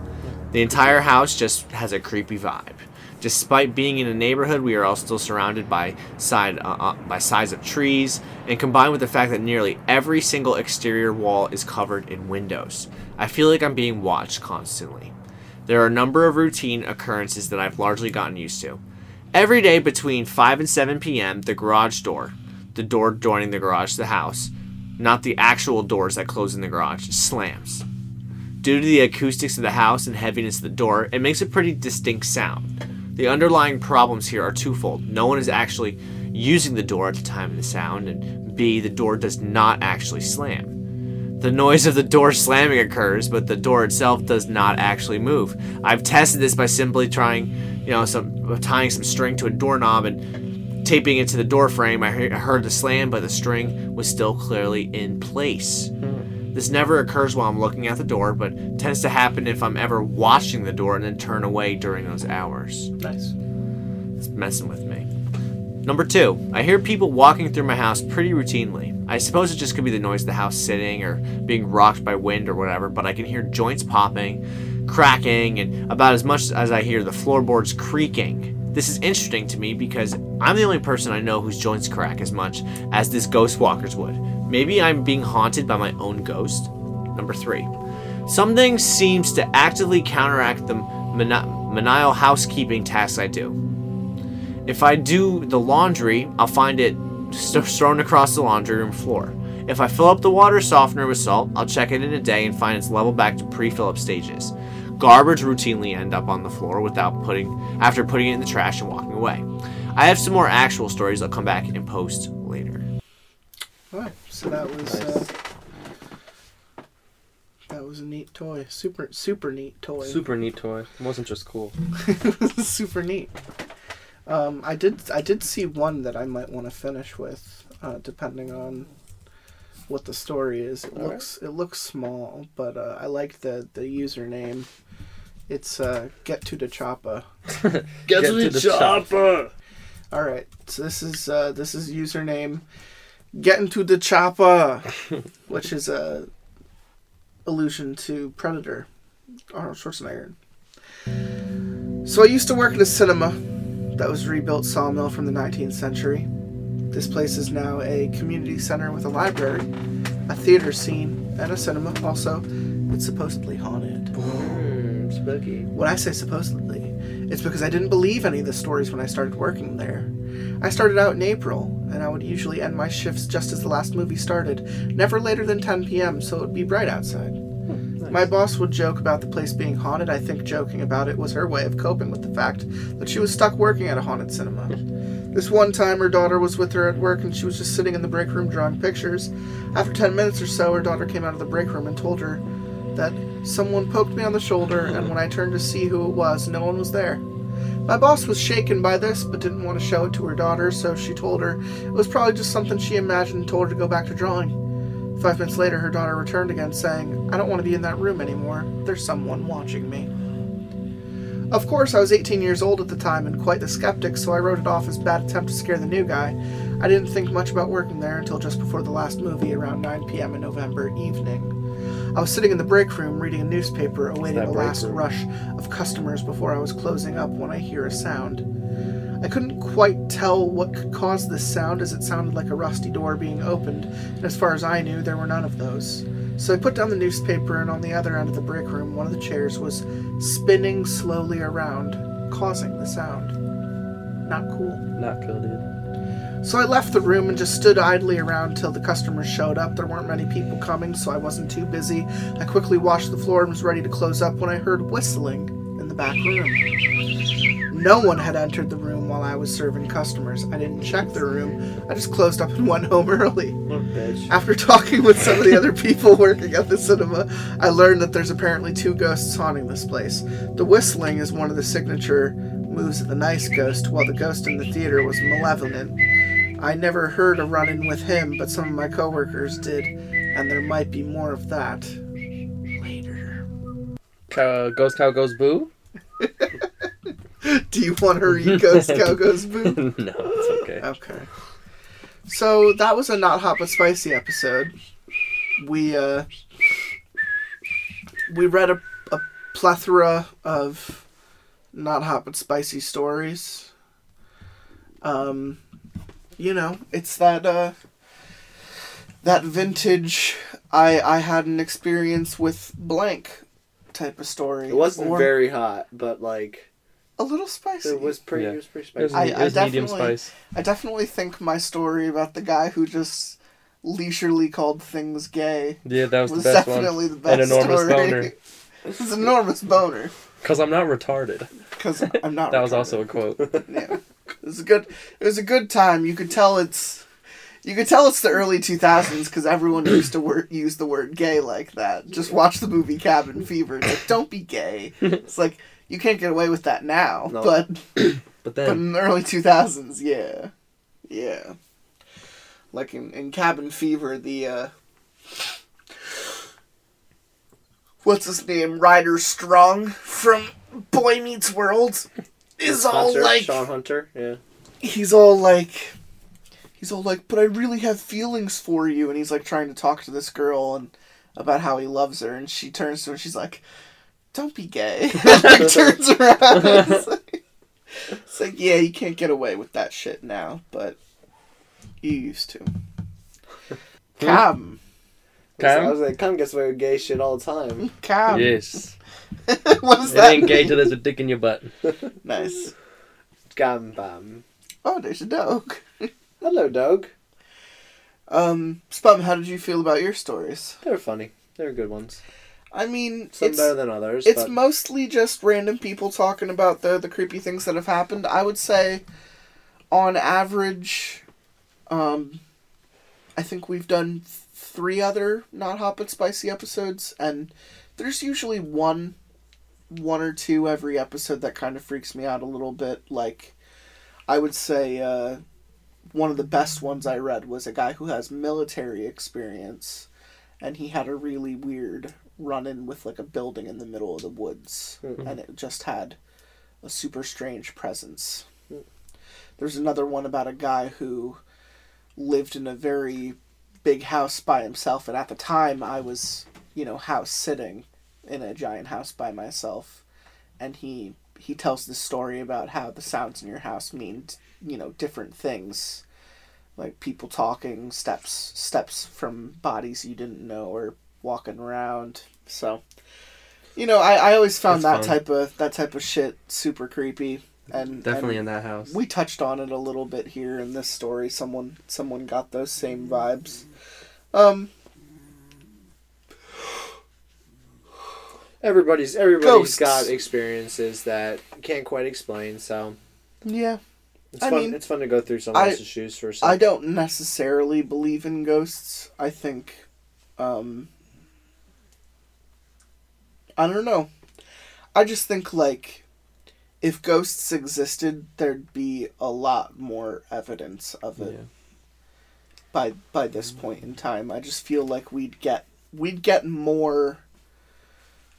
The entire house just has a creepy vibe. Despite being in a neighborhood, we are all still surrounded by side uh, uh, by sides of trees, and combined with the fact that nearly every single exterior wall is covered in windows, I feel like I'm being watched constantly. There are a number of routine occurrences that I've largely gotten used to. Every day between 5 and 7 p.m., the garage door, the door joining the garage to the house, not the actual doors that close in the garage, slams. Due to the acoustics of the house and heaviness of the door, it makes a pretty distinct sound. The underlying problems here are twofold. No one is actually using the door at the time of the sound, and B, the door does not actually slam. The noise of the door slamming occurs, but the door itself does not actually move. I've tested this by simply trying, you know, some tying some string to a doorknob and taping it to the door frame. I I heard the slam, but the string was still clearly in place. This never occurs while I'm looking at the door, but tends to happen if I'm ever watching the door and then turn away during those hours. Nice. It's messing with me. Number two, I hear people walking through my house pretty routinely. I suppose it just could be the noise of the house sitting or being rocked by wind or whatever, but I can hear joints popping, cracking, and about as much as I hear the floorboards creaking. This is interesting to me because I'm the only person I know whose joints crack as much as this ghost walkers would. Maybe I'm being haunted by my own ghost. Number three, something seems to actively counteract the maniacal housekeeping tasks I do. If I do the laundry, I'll find it thrown across the laundry room floor. If I fill up the water softener with salt, I'll check it in a day and find it's leveled back to pre-fill up stages. Garbage routinely end up on the floor without putting after putting it in the trash and walking away. I have some more actual stories I'll come back and post later. Alright, so that was uh, that was a neat toy. Super super neat toy. Super neat toy. It wasn't just cool. super neat. Um, I did I did see one that I might want to finish with, uh, depending on what the story is. It Alright. looks it looks small, but uh, I like the the username. It's uh, get to the choppa. Get, to the chopper. All right, so this is uh, this is username getting to the choppa, which is a allusion to Predator, Arnold Schwarzenegger. So I used to work in a cinema that was rebuilt sawmill from the 19th century. This place is now a community center with a library, a theater scene, and a cinema. Also, it's supposedly haunted. Hmm, spooky. When I say supposedly, it's because I didn't believe any of the stories when I started working there. I started out in April, and I would usually end my shifts just as the last movie started, never later than 10 p.m., so it would be bright outside. Hmm, my boss would joke about the place being haunted. I think joking about it was her way of coping with the fact that she was stuck working at a haunted cinema. This one time, her daughter was with her at work and she was just sitting in the break room drawing pictures. After 10 minutes or so, her daughter came out of the break room and told her that someone poked me on the shoulder, and when I turned to see who it was, no one was there. My boss was shaken by this, but didn't want to show it to her daughter, so she told her it was probably just something she imagined and told her to go back to drawing. Five minutes later, her daughter returned again, saying, I don't want to be in that room anymore. There's someone watching me. Of course, I was 18 years old at the time and quite the skeptic, so I wrote it off as bad attempt to scare the new guy. I didn't think much about working there until just before the last movie, around 9 p.m. in November evening. I was sitting in the break room reading a newspaper, awaiting the last room? rush of customers before I was closing up when I hear a sound. I couldn't quite tell what could cause this sound as it sounded like a rusty door being opened, and as far as I knew, there were none of those. So I put down the newspaper, and on the other end of the break room, one of the chairs was spinning slowly around, causing the sound. Not cool. Not cool, dude. So I left the room and just stood idly around till the customers showed up. There weren't many people coming, so I wasn't too busy. I quickly washed the floor and was ready to close up when I heard whistling in the back room. No one had entered the room while I was serving customers. I didn't check the room. I just closed up and went home early. What a bitch. After talking with some of the other people working at the cinema, I learned that there's apparently two ghosts haunting this place. The whistling is one of the signature moves of the nice ghost, while the ghost in the theater was malevolent. I never heard a run in with him, but some of my coworkers did, and there might be more of that later. Cow, ghost cow goes boo? Do you want her eat ghost cow goes boo? no, it's okay. Okay. So that was a not hot but spicy episode. We uh we read a, a plethora of not hot but spicy stories. Um you know, it's that uh that vintage I I had an experience with blank type of story. It wasn't or very hot, but like a little spicy. it was pretty. Yeah. It was pretty It was, spicy. I- it was medium definitely- spice. I definitely think my story about the guy who just leisurely called things gay Yeah, that was, was the best definitely one. the best An enormous story. boner. It's an enormous boner Because I'm not retarded. Because I'm not. That was also a quote. yeah. It was a good. It was a good time. You could tell it's. You could tell it's the early 2000s because everyone used to word, use the word gay like that. Just watch the movie Cabin Fever. It's like, don't be gay. It's like, you can't get away with that now. No. But But But then, in the early 2000s, yeah. Yeah. Like in, in Cabin Fever, the, uh. What's his name? Ryder Strong from Boy Meets World is all like. Shawn Hunter. Yeah. He's all like. He's all like, but I really have feelings for you. And he's like trying to talk to this girl and about how he loves her. And she turns to him and she's like, don't be gay. and like turns around. It's like, it's like, yeah, you can't get away with that shit now, but you used to. Hmm? Cam. Cam? I was like, Cam gets away with gay shit all the time. Cam. yes. what does It that ain't gay till there's a dick in your butt. Nice. Gam bam. Oh, there's a dog. Hello, dog. Um, Spum, how did you feel about your stories? They're funny. They're good ones. I mean, Some it's, better than others. it's but mostly just random people talking about the the creepy things that have happened. I would say, on average, um, I think we've done three other not hot but spicy episodes, and there's usually one, one or two every episode that kind of freaks me out a little bit. Like, I would say, uh, one of the best ones I read was a guy who has military experience, and he had a really weird run in with like a building in the middle of the woods, and it just had a super strange presence. There's another one about a guy who lived in a very big house by himself, and at the time I was, you know, house sitting in a giant house by myself, and he he tells this story about how the sounds in your house mean, you know, different things, like people talking, steps steps from bodies you didn't know, or walking around. So, you know, I, I always found That's that fun. type of that type of shit super creepy. and Definitely and in that house. we touched on it a little bit here in this story. Someone someone got those same vibes. Um, Everybody's everybody's Ghosts. got experiences that can't quite explain. So yeah, it's I fun. mean, it's fun to go through someone I- else's shoes for a second. I don't necessarily believe in ghosts. I think, um, I don't know. I just think like, if ghosts existed, there'd be a lot more evidence of it Yeah. by by this point in time. I just feel like we'd get we'd get more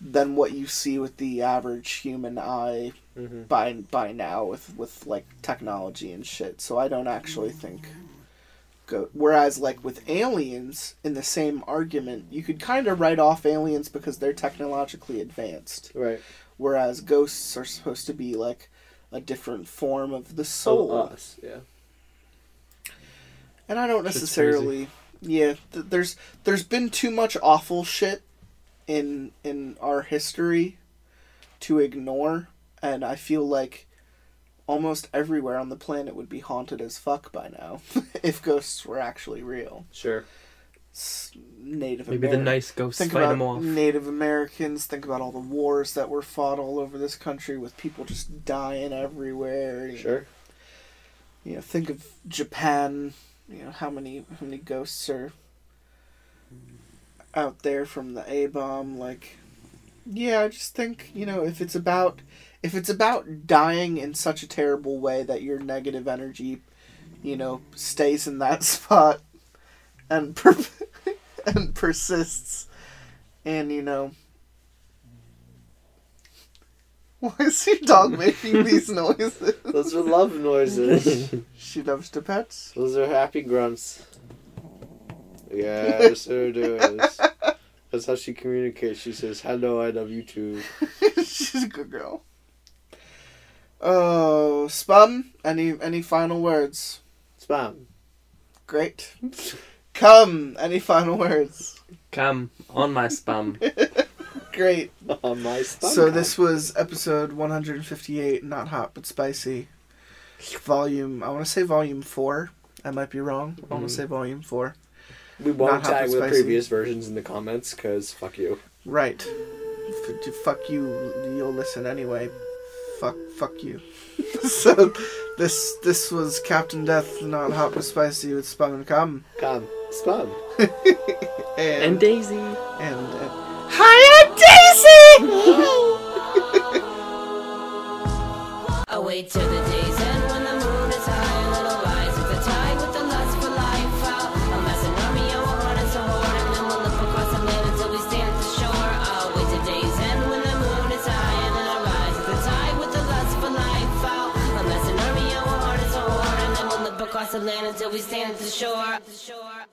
than what you see with the average human eye Mhm. by by now with with like technology and shit. So I don't actually think go whereas like with aliens in the same argument, you could kind of write off aliens because they're technologically advanced, Right. whereas ghosts are supposed to be like a different form of the soul. Oh, us. Yeah. And I don't necessarily yeah, th- there's there's been too much awful shit in in our history to ignore and I feel like almost everywhere on the planet would be haunted as fuck by now if ghosts were actually real. Sure. Native Maybe the nice ghosts Think fight about them off. Native Americans. Think about all the wars that were fought all over this country with people just dying everywhere. you know. Sure. You know, think of Japan. You know how many how many ghosts are out there from the A bomb. Like, yeah, I just think you know if it's about if it's about dying in such a terrible way that your negative energy, you know, stays in that spot and per- and persists, and you know. Why is your dog making these noises? Those are love noises. She loves to pets. Those are happy grunts. Yes, it is. That's how she communicates. She says, "Hello, I love you too." She's a good girl. Oh, Spum, any any final words? Spam. Great. Kumm, any final words? Come on my spam. Great. On my spam. So this was episode 158, not hot but spicy. Volume, I want to say volume 4. I might be wrong. I want to mm-hmm. say volume 4. We won't tag with spicy. previous versions in the comments because fuck you. Right. F- fuck you, you'll listen anyway. Fuck, fuck you. so, this this was Captain Death, not hot but spicy with Spum and Kumm. Come, spam. And, and Daisy. and, uh, and Hiya Daisy! I wait till the day's land until we stand at the shore. at the shore.